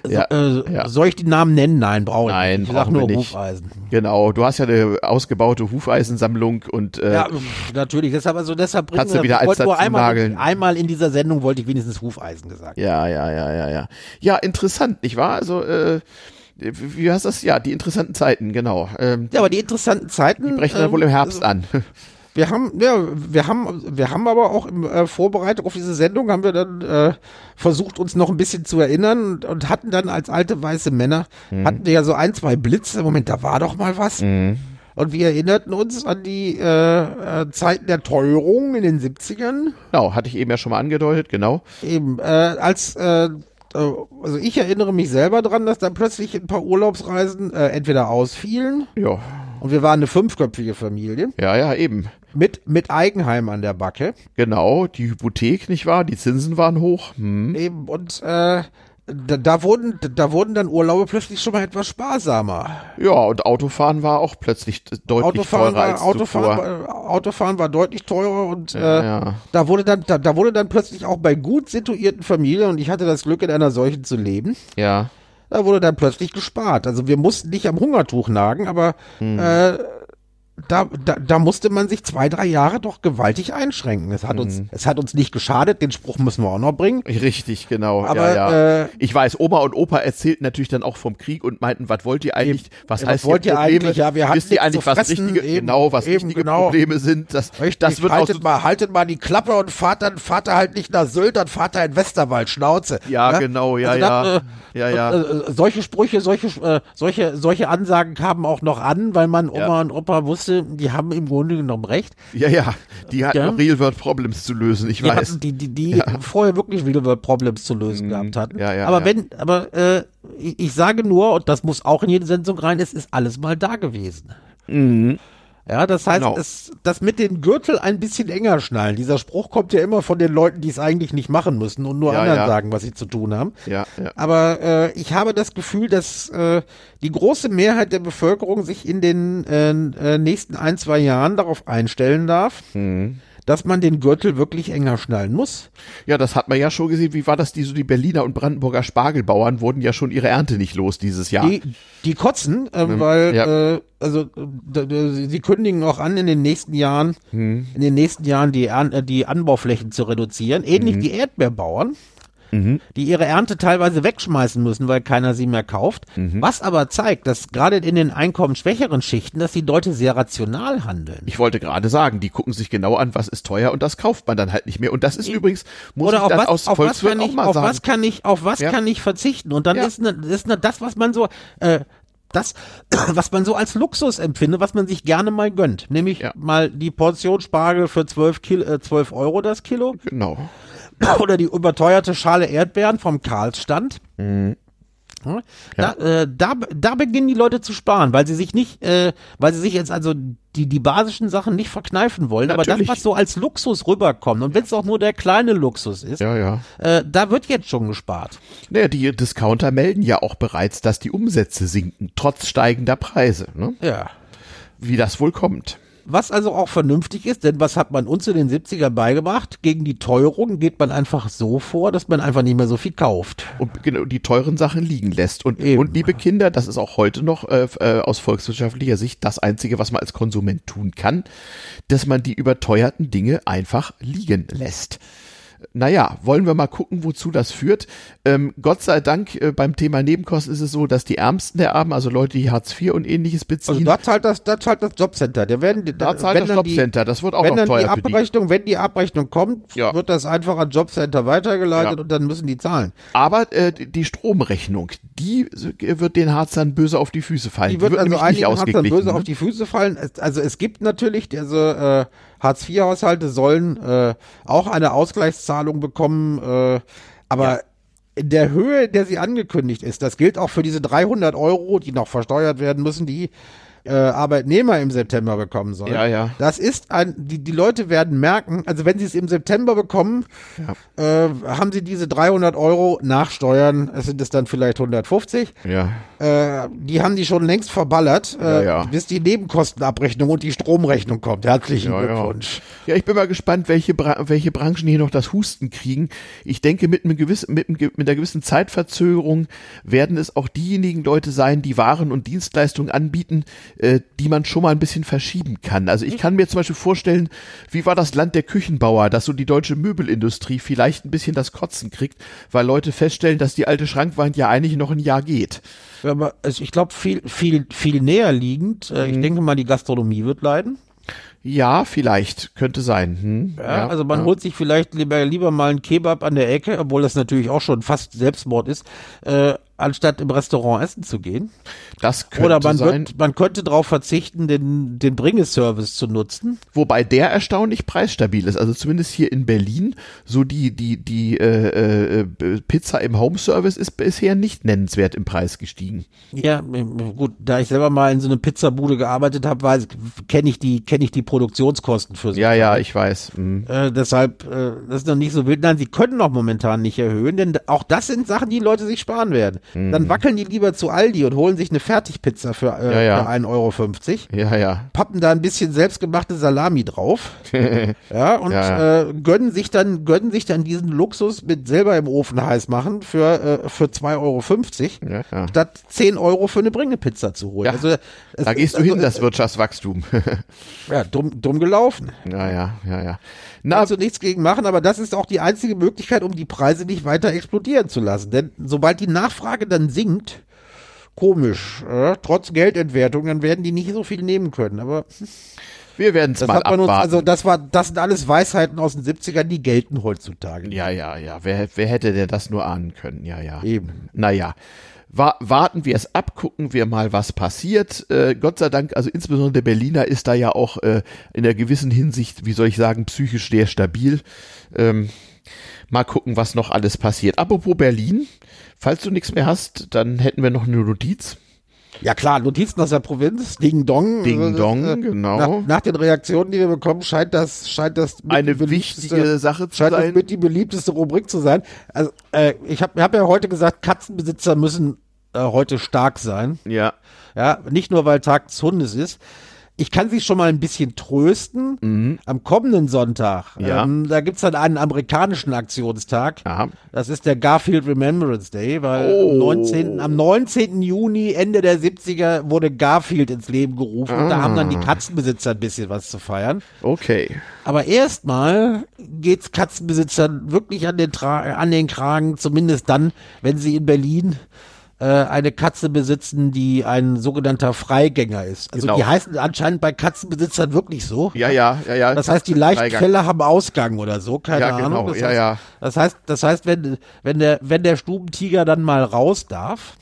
Ja, so, äh, ja. Soll ich die Namen nennen? Nein, brauche ich Nein, nicht. Ich sag nur nicht. Hufeisen. Genau, du hast ja eine ausgebaute Hufeisensammlung und äh, Ja, natürlich. Deshalb, also deshalb bringen wir, wieder als nur einmal, einmal in dieser Sendung wollte ich wenigstens Hufeisen gesagt. Ja, ja, ja, ja, ja. Ja, interessant, nicht wahr? Also äh, wie heißt das? Ja, die interessanten Zeiten, genau. Ähm, ja, aber die interessanten Zeiten. Die brechen dann ähm, wohl im Herbst also, an. Wir haben, ja, wir haben, wir haben aber auch in äh, Vorbereitung auf diese Sendung haben wir dann äh, versucht, uns noch ein bisschen zu erinnern und, und hatten dann als alte weiße Männer, mhm. hatten wir ja so ein, zwei Blitze. Moment, da war doch mal was. Mhm. Und wir erinnerten uns an die äh, äh, Zeiten der Teuerung in den 70ern. Genau, hatte ich eben ja schon mal angedeutet, genau. Eben, äh, als äh, also ich erinnere mich selber dran, dass dann plötzlich ein paar Urlaubsreisen äh, entweder ausfielen. Ja. Und wir waren eine fünfköpfige Familie. Ja, ja, eben. Mit, mit Eigenheim an der Backe. Genau, die Hypothek, nicht wahr? Die Zinsen waren hoch. Hm. Eben, und äh, da, da, wurden, da wurden dann Urlaube plötzlich schon mal etwas sparsamer. Ja, und Autofahren war auch plötzlich deutlich Autofahren teurer war, als Autofahren, war, Autofahren war deutlich teurer und ja, äh, ja. da wurde dann da, da wurde dann plötzlich auch bei gut situierten Familien und ich hatte das Glück in einer solchen zu leben. Ja. Da wurde dann plötzlich gespart. Also wir mussten nicht am Hungertuch nagen, aber hm. äh, da, da, da musste man sich zwei, drei Jahre doch gewaltig einschränken. Es hat, mhm. uns, es hat uns nicht geschadet, den Spruch müssen wir auch noch bringen. Richtig, genau. Aber, ja, ja. Äh, ich weiß, Oma und Opa erzählten natürlich dann auch vom Krieg und meinten, was wollt ihr eigentlich, was ja, heißt was wollt ihr eigentlich, ja, wir Wisst ihr eigentlich, was richtige, eben, genau, was eben, richtige genau. Probleme sind? Das, Richtig, das wird haltet mal, haltet mal die Klappe und fahrt dann, fahrt er halt nicht nach Sylt, dann fahrt er in Westerwald, Schnauze. Ja, ne? genau, ja, also ja. Dann, äh, ja, ja. Äh, solche Sprüche, solche, äh, solche, solche Ansagen kamen auch noch an, weil man Oma und Opa Ärzte, die haben im Grunde genommen recht. Ja, ja, die hatten ja. Real-World-Problems zu lösen, ich die weiß. Hatten, die, die, die ja. vorher wirklich Real-World-Problems zu lösen mhm. gehabt hatten. Ja, ja, aber ja. wenn, aber äh, ich, ich sage nur, und das muss auch in jede Sendung rein, es ist alles mal da gewesen. Mhm. Ja, das heißt, genau. es, das mit den Gürtel ein bisschen enger schnallen. Dieser Spruch kommt ja immer von den Leuten, die es eigentlich nicht machen müssen und nur ja, anderen ja. sagen, was sie zu tun haben. Ja, ja. Aber äh, ich habe das Gefühl, dass äh, die große Mehrheit der Bevölkerung sich in den äh, äh nächsten ein, zwei Jahren darauf einstellen darf. Mhm dass man den Gürtel wirklich enger schnallen muss. Ja, das hat man ja schon gesehen. Wie war das? Die, so die Berliner und Brandenburger Spargelbauern wurden ja schon ihre Ernte nicht los dieses Jahr. Die, die kotzen, äh, mhm. weil ja. äh, also sie kündigen auch an, in den nächsten Jahren, mhm. in den nächsten Jahren die, äh, die Anbauflächen zu reduzieren. Ähnlich mhm. die Erdbeerbauern mhm. die ihre Ernte teilweise wegschmeißen müssen, weil keiner sie mehr kauft. Mhm. Was aber zeigt, dass gerade in den einkommensschwächeren Schichten, dass die Leute sehr rational handeln. Ich wollte gerade sagen, die gucken sich genau an, was ist teuer und das kauft man dann halt nicht mehr. Und das ist ich, übrigens, muss oder ich dann was, aus auf was kann ich, auf sagen. was kann ich, auf was ja. kann ich verzichten? Und dann ja. ist, ne, ist ne, das, was man so, äh, das, was man so als Luxus empfindet, was man sich gerne mal gönnt. Nämlich ja. mal die Portion Spargel für 12, Kilo, äh, 12 Euro das Kilo. Genau. oder die überteuerte Schale Erdbeeren vom Karlsstand. Mhm. Ja. Da, äh, da, da beginnen die Leute zu sparen, weil sie sich nicht, äh, weil sie sich jetzt also die, die basischen Sachen nicht verkneifen wollen, Natürlich. aber das, was so als Luxus rüberkommt, und wenn es auch nur der kleine Luxus ist, ja, ja. Äh, da wird jetzt schon gespart. Naja, die Discounter melden ja auch bereits, dass die Umsätze sinken, trotz steigender Preise. Ne? Ja. Wie das wohl kommt. Was also auch vernünftig ist, denn was hat man uns in den 70ern beigebracht? Gegen die Teuerung geht man einfach so vor, dass man einfach nicht mehr so viel kauft. Und genau, die teuren Sachen liegen lässt. Und, und liebe Kinder, das ist auch heute noch äh, äh, aus volkswirtschaftlicher Sicht das Einzige, was man als Konsument tun kann, dass man die überteuerten Dinge einfach liegen lässt naja, wollen wir mal gucken, wozu das führt. Ähm, Gott sei Dank, äh, beim Thema Nebenkosten ist es so, dass die Ärmsten der Armen, also Leute, die Hartz IV und ähnliches beziehen. Also da zahlt das, da zahlt das Jobcenter. Der werden, da zahlt das Jobcenter, die, das wird auch wenn noch teuer die Abrechnung, Wenn die Abrechnung kommt, ja. wird das einfach an Jobcenter weitergeleitet ja. und dann müssen die zahlen. Aber äh, die Stromrechnung, die wird den Harzern böse auf die Füße fallen. Die wird, die wird also einigen Harzern böse ne? auf die Füße fallen. Also es gibt natürlich, also äh, Hartz-IV-Haushalte sollen äh, auch eine Ausgleichszahlung bekommen, äh, aber ja. in der Höhe, in der sie angekündigt ist, das gilt auch für diese 300 Euro, die noch versteuert werden müssen, die äh, Arbeitnehmer im September bekommen sollen. Ja, ja. Das ist ein, die, die Leute werden merken, also wenn sie es im September bekommen, ja. äh, haben sie diese 300 Euro nach Steuern, es sind es dann vielleicht 150. Ja. Äh, die haben die schon längst verballert, äh, ja, ja. bis die Nebenkostenabrechnung und die Stromrechnung kommt. Herzlichen Glückwunsch. Ja. ich bin mal gespannt, welche, Bra welche Branchen hier noch das Husten kriegen. Ich denke, mit, einem gewissen, mit, einem, mit einer gewissen Zeitverzögerung werden es auch diejenigen Leute sein, die Waren und Dienstleistungen anbieten, äh, die man schon mal ein bisschen verschieben kann. Also ich kann mir zum Beispiel vorstellen, wie war das Land der Küchenbauer, dass so die deutsche Möbelindustrie vielleicht ein bisschen das Kotzen kriegt, weil Leute feststellen, dass die alte Schrankwand ja eigentlich noch ein Jahr geht. Ja, aber also ich glaube, viel, viel, viel näher liegend, äh, ich mhm. denke mal, die Gastronomie wird leiden. Ja, vielleicht, könnte sein. Hm, ja, ja, also man ja. holt sich vielleicht lieber, lieber mal einen Kebab an der Ecke, obwohl das natürlich auch schon fast Selbstmord ist, äh, anstatt im Restaurant essen zu gehen. Das könnte Oder man, sein. Wird, man könnte darauf verzichten, den, den Bringeservice zu nutzen. Wobei der erstaunlich preisstabil ist. Also zumindest hier in Berlin, so die, die, die äh, äh, Pizza im Homeservice ist bisher nicht nennenswert im Preis gestiegen. Ja, gut, da ich selber mal in so einer Pizzabude gearbeitet habe, kenne ich die, kenne ich die Produktionskosten für sie. Ja, ja, ich weiß. Mhm. Äh, deshalb, äh, das ist noch nicht so wild. Nein, sie können noch momentan nicht erhöhen, denn auch das sind Sachen, die Leute sich sparen werden. Mhm. Dann wackeln die lieber zu Aldi und holen sich eine Fertigpizza für, äh, ja, ja. für 1,50 Euro. Ja, ja. Pappen da ein bisschen selbstgemachte Salami drauf. ja, und ja. Äh, gönnen sich dann, gönnen sich dann diesen Luxus mit selber im Ofen heiß machen für, äh, für 2,50 Euro. Ja, ja. Statt 10 Euro für eine Bringepizza zu holen. Also, da gehst du also, hin, das Wirtschaftswachstum. ja, dumm, dumm gelaufen. Ja, ja, ja, ja. Na, Kannst du nichts gegen machen, aber das ist auch die einzige Möglichkeit, um die Preise nicht weiter explodieren zu lassen. Denn sobald die Nachfrage dann sinkt, komisch, äh, trotz Geldentwertung, dann werden die nicht so viel nehmen können. Aber wir werden es mal abwarten. Uns, also das war, das sind alles Weisheiten aus den 70ern, die gelten heutzutage. Ja, ja, ja. Wer, wer hätte denn das nur ahnen können? Ja, ja. Eben. Naja. wa warten wir es ab, gucken wir mal, was passiert. Äh, Gott sei Dank, also insbesondere der Berliner ist da ja auch äh, in einer gewissen Hinsicht, wie soll ich sagen, psychisch sehr stabil. Ähm, mal gucken, was noch alles passiert. Apropos Berlin, falls du nichts mehr hast, dann hätten wir noch eine Notiz. Ja klar, Notizen aus der Provinz, Ding Dong. Ding Dong, äh, genau. Nach, nach, den Reaktionen, die wir bekommen, scheint das, scheint das eine wichtige Sache zu scheint sein. Das mit die beliebteste Rubrik zu sein. Also äh, ich habe hab ja heute gesagt, Katzenbesitzer müssen äh, heute stark sein. Ja. Ja, nicht nur weil Tag des Hundes ist. Ich kann Sie schon mal ein bisschen trösten. Mhm. Am kommenden Sonntag, ja. ähm, da gibt's dann einen amerikanischen Aktionstag. Aha. Das ist der Garfield Remembrance Day, weil oh. am, 19., am 19. Juni, Ende der 70er, wurde Garfield ins Leben gerufen. Ah. Und da haben dann die ah. Katzenbesitzer ein bisschen was zu feiern. Okay. Aber erstmal geht's Katzenbesitzern wirklich an den, Tra an den Kragen, zumindest dann, wenn sie in Berlin äh, eine Katze besitzen, die ein sogenannter Freigänger ist. Also genau. die heißen anscheinend bei Katzenbesitzern wirklich so. Ja, ja, ja, ja. Das heißt, die Leichtfälle haben Ausgang oder so, keine ja, genau. Ahnung. Das ja, heißt, ja. Das heißt, das heißt, wenn, wenn der, wenn der Stubentiger dann mal raus darf,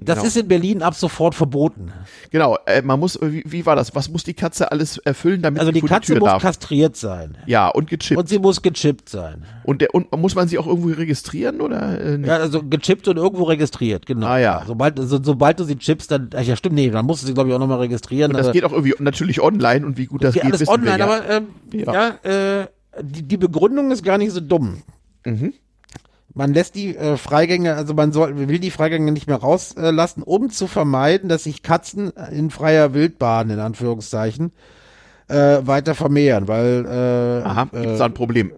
das genau. ist in Berlin ab sofort verboten. Genau, äh, man muss, wie, wie, war das? Was muss die Katze alles erfüllen, damit also die Katze die Tür muss darf? kastriert sein. Ja, und gechippt. Und sie muss gechippt sein. Und, der, und muss man sie auch irgendwo registrieren oder? Äh, ja, also gechippt und irgendwo registriert, genau. Ah ja. Sobald, so, sobald du sie chippst, dann, ach ja stimmt, nee, dann musst du sie glaube ich auch nochmal registrieren. Und das geht auch irgendwie natürlich online und wie gut das, das geht, alles online, wir, ja. aber ähm, ja, ja äh, die, die Begründung ist gar nicht so dumm. Mhm man lässt die äh, Freigänge, also man soll, will die Freigänge nicht mehr rauslassen, äh, um zu vermeiden, dass sich Katzen in freier Wildbahn, in Anführungszeichen, äh, weiter vermehren, weil äh, Aha, gibt's da ein Problem?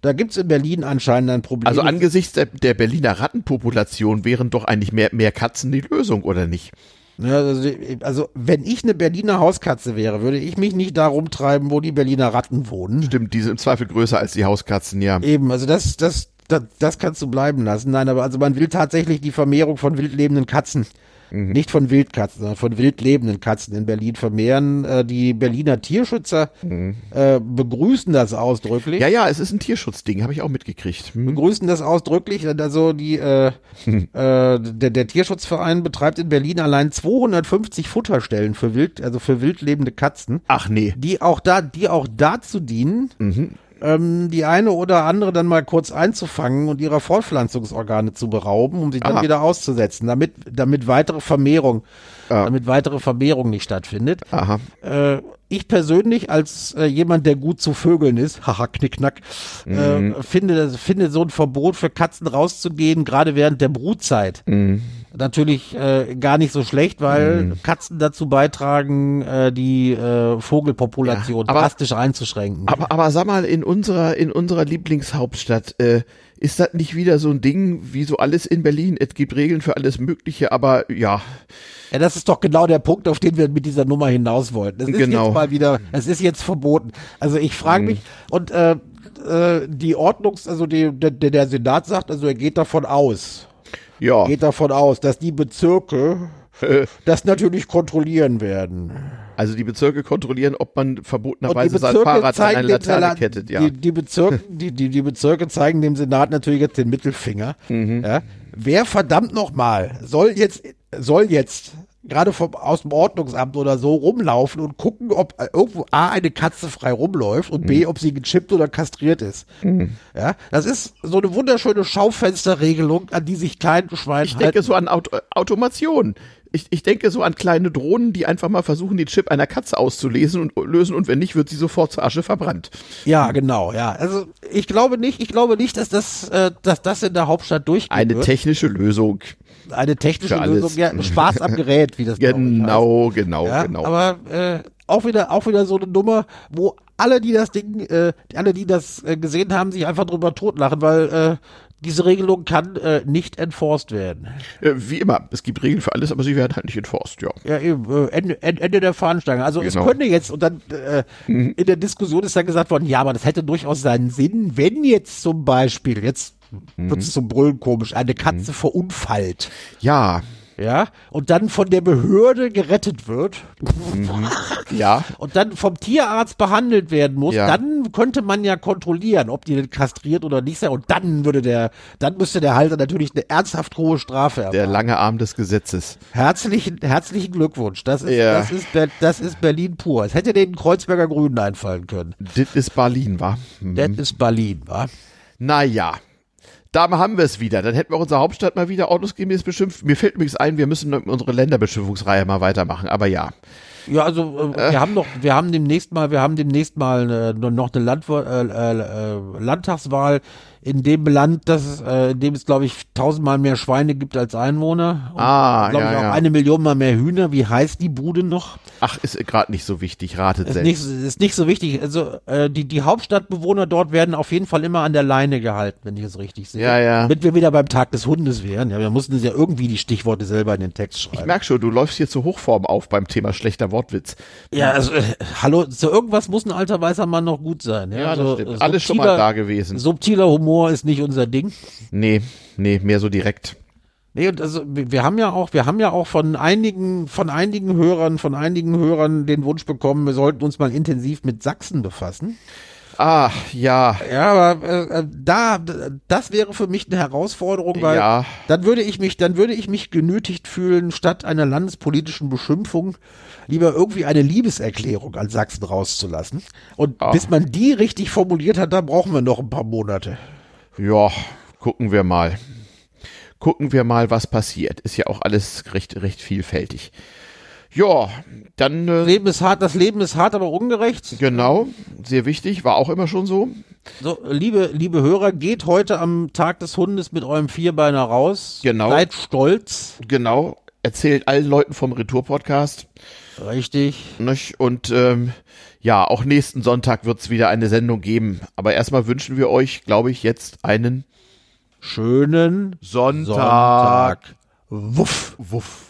Da gibt's in Berlin anscheinend ein Problem. Also angesichts der, der Berliner Rattenpopulation wären doch eigentlich mehr, mehr Katzen die Lösung, oder nicht? Ja, also, also, wenn ich eine Berliner Hauskatze wäre, würde ich mich nicht darum treiben, wo die Berliner Ratten wohnen. Stimmt, die sind im Zweifel größer als die Hauskatzen, ja. Eben, also das, das, das, das kannst du bleiben lassen. Nein, aber also man will tatsächlich die Vermehrung von wildlebenden Katzen Mhm. Nicht von Wildkatzen, sondern von wildlebenden Katzen in Berlin vermehren. Äh, die Berliner Tierschützer mhm. äh, begrüßen das ausdrücklich. Ja, ja, es ist ein Tierschutzding, habe ich auch mitgekriegt. Mhm. Begrüßen das ausdrücklich. Also die, äh, mhm. äh, der, der Tierschutzverein betreibt in Berlin allein 250 Futterstellen für wild, also für wildlebende Katzen. Ach nee. Die auch da, die auch dazu dienen, mhm ähm, die eine oder andere dann mal kurz einzufangen und ihrer Fortpflanzungsorgane zu berauben, um sie dann Aha. wieder auszusetzen, damit, damit weitere Vermehrung, ja. damit weitere Vermehrung nicht stattfindet. Aha. Äh, ich persönlich als äh, jemand, der gut zu Vögeln ist, haha, knickknack, äh, mhm. äh, finde, finde so ein Verbot für Katzen rauszugehen, gerade während der Brutzeit, mhm. Natürlich äh, gar nicht so schlecht, weil mhm. Katzen dazu beitragen, äh, die äh, Vogelpopulation ja, aber, drastisch einzuschränken. Aber, aber sag mal, in unserer, in unserer Lieblingshauptstadt, äh, ist das nicht wieder so ein Ding, wie so alles in Berlin? Es gibt Regeln für alles Mögliche, aber ja. Ja, das ist doch genau der Punkt, auf den wir mit dieser Nummer hinaus wollten. Es ist genau. jetzt mal wieder, es ist jetzt verboten. Also ich frage mhm. mich, und äh, äh, die Ordnungs-, also die, der, der Senat sagt, also er geht davon aus. Ja. Geht davon aus, dass die Bezirke das natürlich kontrollieren werden. Also die Bezirke kontrollieren, ob man verbotenerweise sein Fahrrad an eine Laterne kettet, ja. Die, die, Bezirke, die, die, die Bezirke zeigen dem Senat natürlich jetzt den Mittelfinger. Mhm. Ja. Wer verdammt nochmal soll jetzt, soll jetzt gerade vom, aus dem Ordnungsamt oder so rumlaufen und gucken, ob irgendwo A, eine Katze frei rumläuft und B, mhm. ob sie gechippt oder kastriert ist. Mhm. Ja, das ist so eine wunderschöne Schaufensterregelung, an die sich kein Schwein Ich denke so an Auto Automation ich, ich denke so an kleine Drohnen, die einfach mal versuchen, den Chip einer Katze auszulesen und lösen und wenn nicht, wird sie sofort zur Asche verbrannt. Ja, genau, ja. Also ich glaube nicht, ich glaube nicht, dass das, äh, dass das in der Hauptstadt durchgeht. Eine wird. technische Lösung. Eine technische Lösung, ja, Spaß am Gerät, wie das Genau, genau, ja, genau. Aber äh, auch wieder, auch wieder so eine Nummer, wo alle, die das Ding, äh, alle, die das äh, gesehen haben, sich einfach drüber totlachen, weil äh, diese Regelung kann äh, nicht enforced werden. Äh, wie immer, es gibt Regeln für alles, aber sie werden halt nicht enforced, ja. Ja, eben, äh, Ende, Ende der Fahnenstange. Also genau. es könnte jetzt, und dann äh, mhm. in der Diskussion ist dann gesagt worden, ja, aber das hätte durchaus seinen Sinn, wenn jetzt zum Beispiel, jetzt mhm. wird es zum Brüllen komisch, eine Katze mhm. verunfallt. Ja. ja, und dann von der Behörde gerettet wird, mhm. ja, und dann vom Tierarzt behandelt werden muss, ja. dann könnte man ja kontrollieren, ob die denn kastriert oder nicht sei, und dann würde der, dann müsste der Halter natürlich eine ernsthaft hohe Strafe haben. Der lange Arm des Gesetzes. Herzlichen, herzlichen Glückwunsch. Das ist, ja. das ist, das ist Berlin pur. Es hätte den Kreuzberger Grünen einfallen können. Das ist Berlin, wa? Mhm. Das ist Berlin, wa? Naja, da haben wir es wieder. Dann hätten wir unsere Hauptstadt mal wieder ordnungsgemäß beschimpft. Mir fällt übrigens ein, wir müssen unsere Länderbeschimpfungsreihe mal weitermachen. Aber ja. Ja, also äh, wir haben noch, wir haben demnächst mal, wir haben demnächst mal äh, noch eine Landw äh, äh, Landtagswahl in dem Land, das, äh, in dem es, glaube ich, tausendmal mehr Schweine gibt als Einwohner. Und, ah, glaube ja, ich, auch ja. eine Million mal mehr Hühner. Wie heißt die Bude noch? Ach, ist gerade nicht so wichtig, ratet ist selbst. Nicht, ist nicht so wichtig. Also äh, die, die Hauptstadtbewohner dort werden auf jeden Fall immer an der Leine gehalten, wenn ich es richtig sehe. Ja, ja. Damit wir wieder beim Tag des Hundes wären. Ja, wir mussten ja irgendwie die Stichworte selber in den Text schreiben. Ich merke schon, du läufst hier zur Hochform auf beim Thema schlechter Wortwitz. Ja, also, äh, hallo, so irgendwas muss ein alter weißer Mann noch gut sein. Ja, ja das so, stimmt. Alles schon mal da gewesen. Subtiler Humor ist nicht unser Ding. Nee, nee, mehr so direkt. Nee, und also wir haben ja auch, wir haben ja auch von einigen, von einigen Hörern, von einigen Hörern den Wunsch bekommen, wir sollten uns mal intensiv mit Sachsen befassen. Ah, ja. Ja, aber äh, da, das wäre für mich eine Herausforderung, weil ja. dann würde ich mich, dann würde ich mich genötigt fühlen, statt einer landespolitischen Beschimpfung lieber irgendwie eine Liebeserklärung an Sachsen rauszulassen. Und Ah. bis man die richtig formuliert hat, da brauchen wir noch ein paar Monate. Ja, gucken wir mal. Gucken wir mal, was passiert. Ist ja auch alles recht, recht vielfältig. Ja, dann. Das Äh, Leben ist hart, das Leben ist hart, aber ungerecht. genau, sehr wichtig, war auch immer schon so. So, liebe, liebe Hörer, geht heute am Tag des Hundes mit eurem Vierbeiner raus. Genau. Seid stolz. Genau, erzählt allen Leuten vom Retour-Podcast. Richtig. Und ähm, ja, auch nächsten Sonntag wird es wieder eine Sendung geben. Aber erstmal wünschen wir euch, glaube ich, jetzt einen Schönen Sonntag. Sonntag. Wuff. Wuff.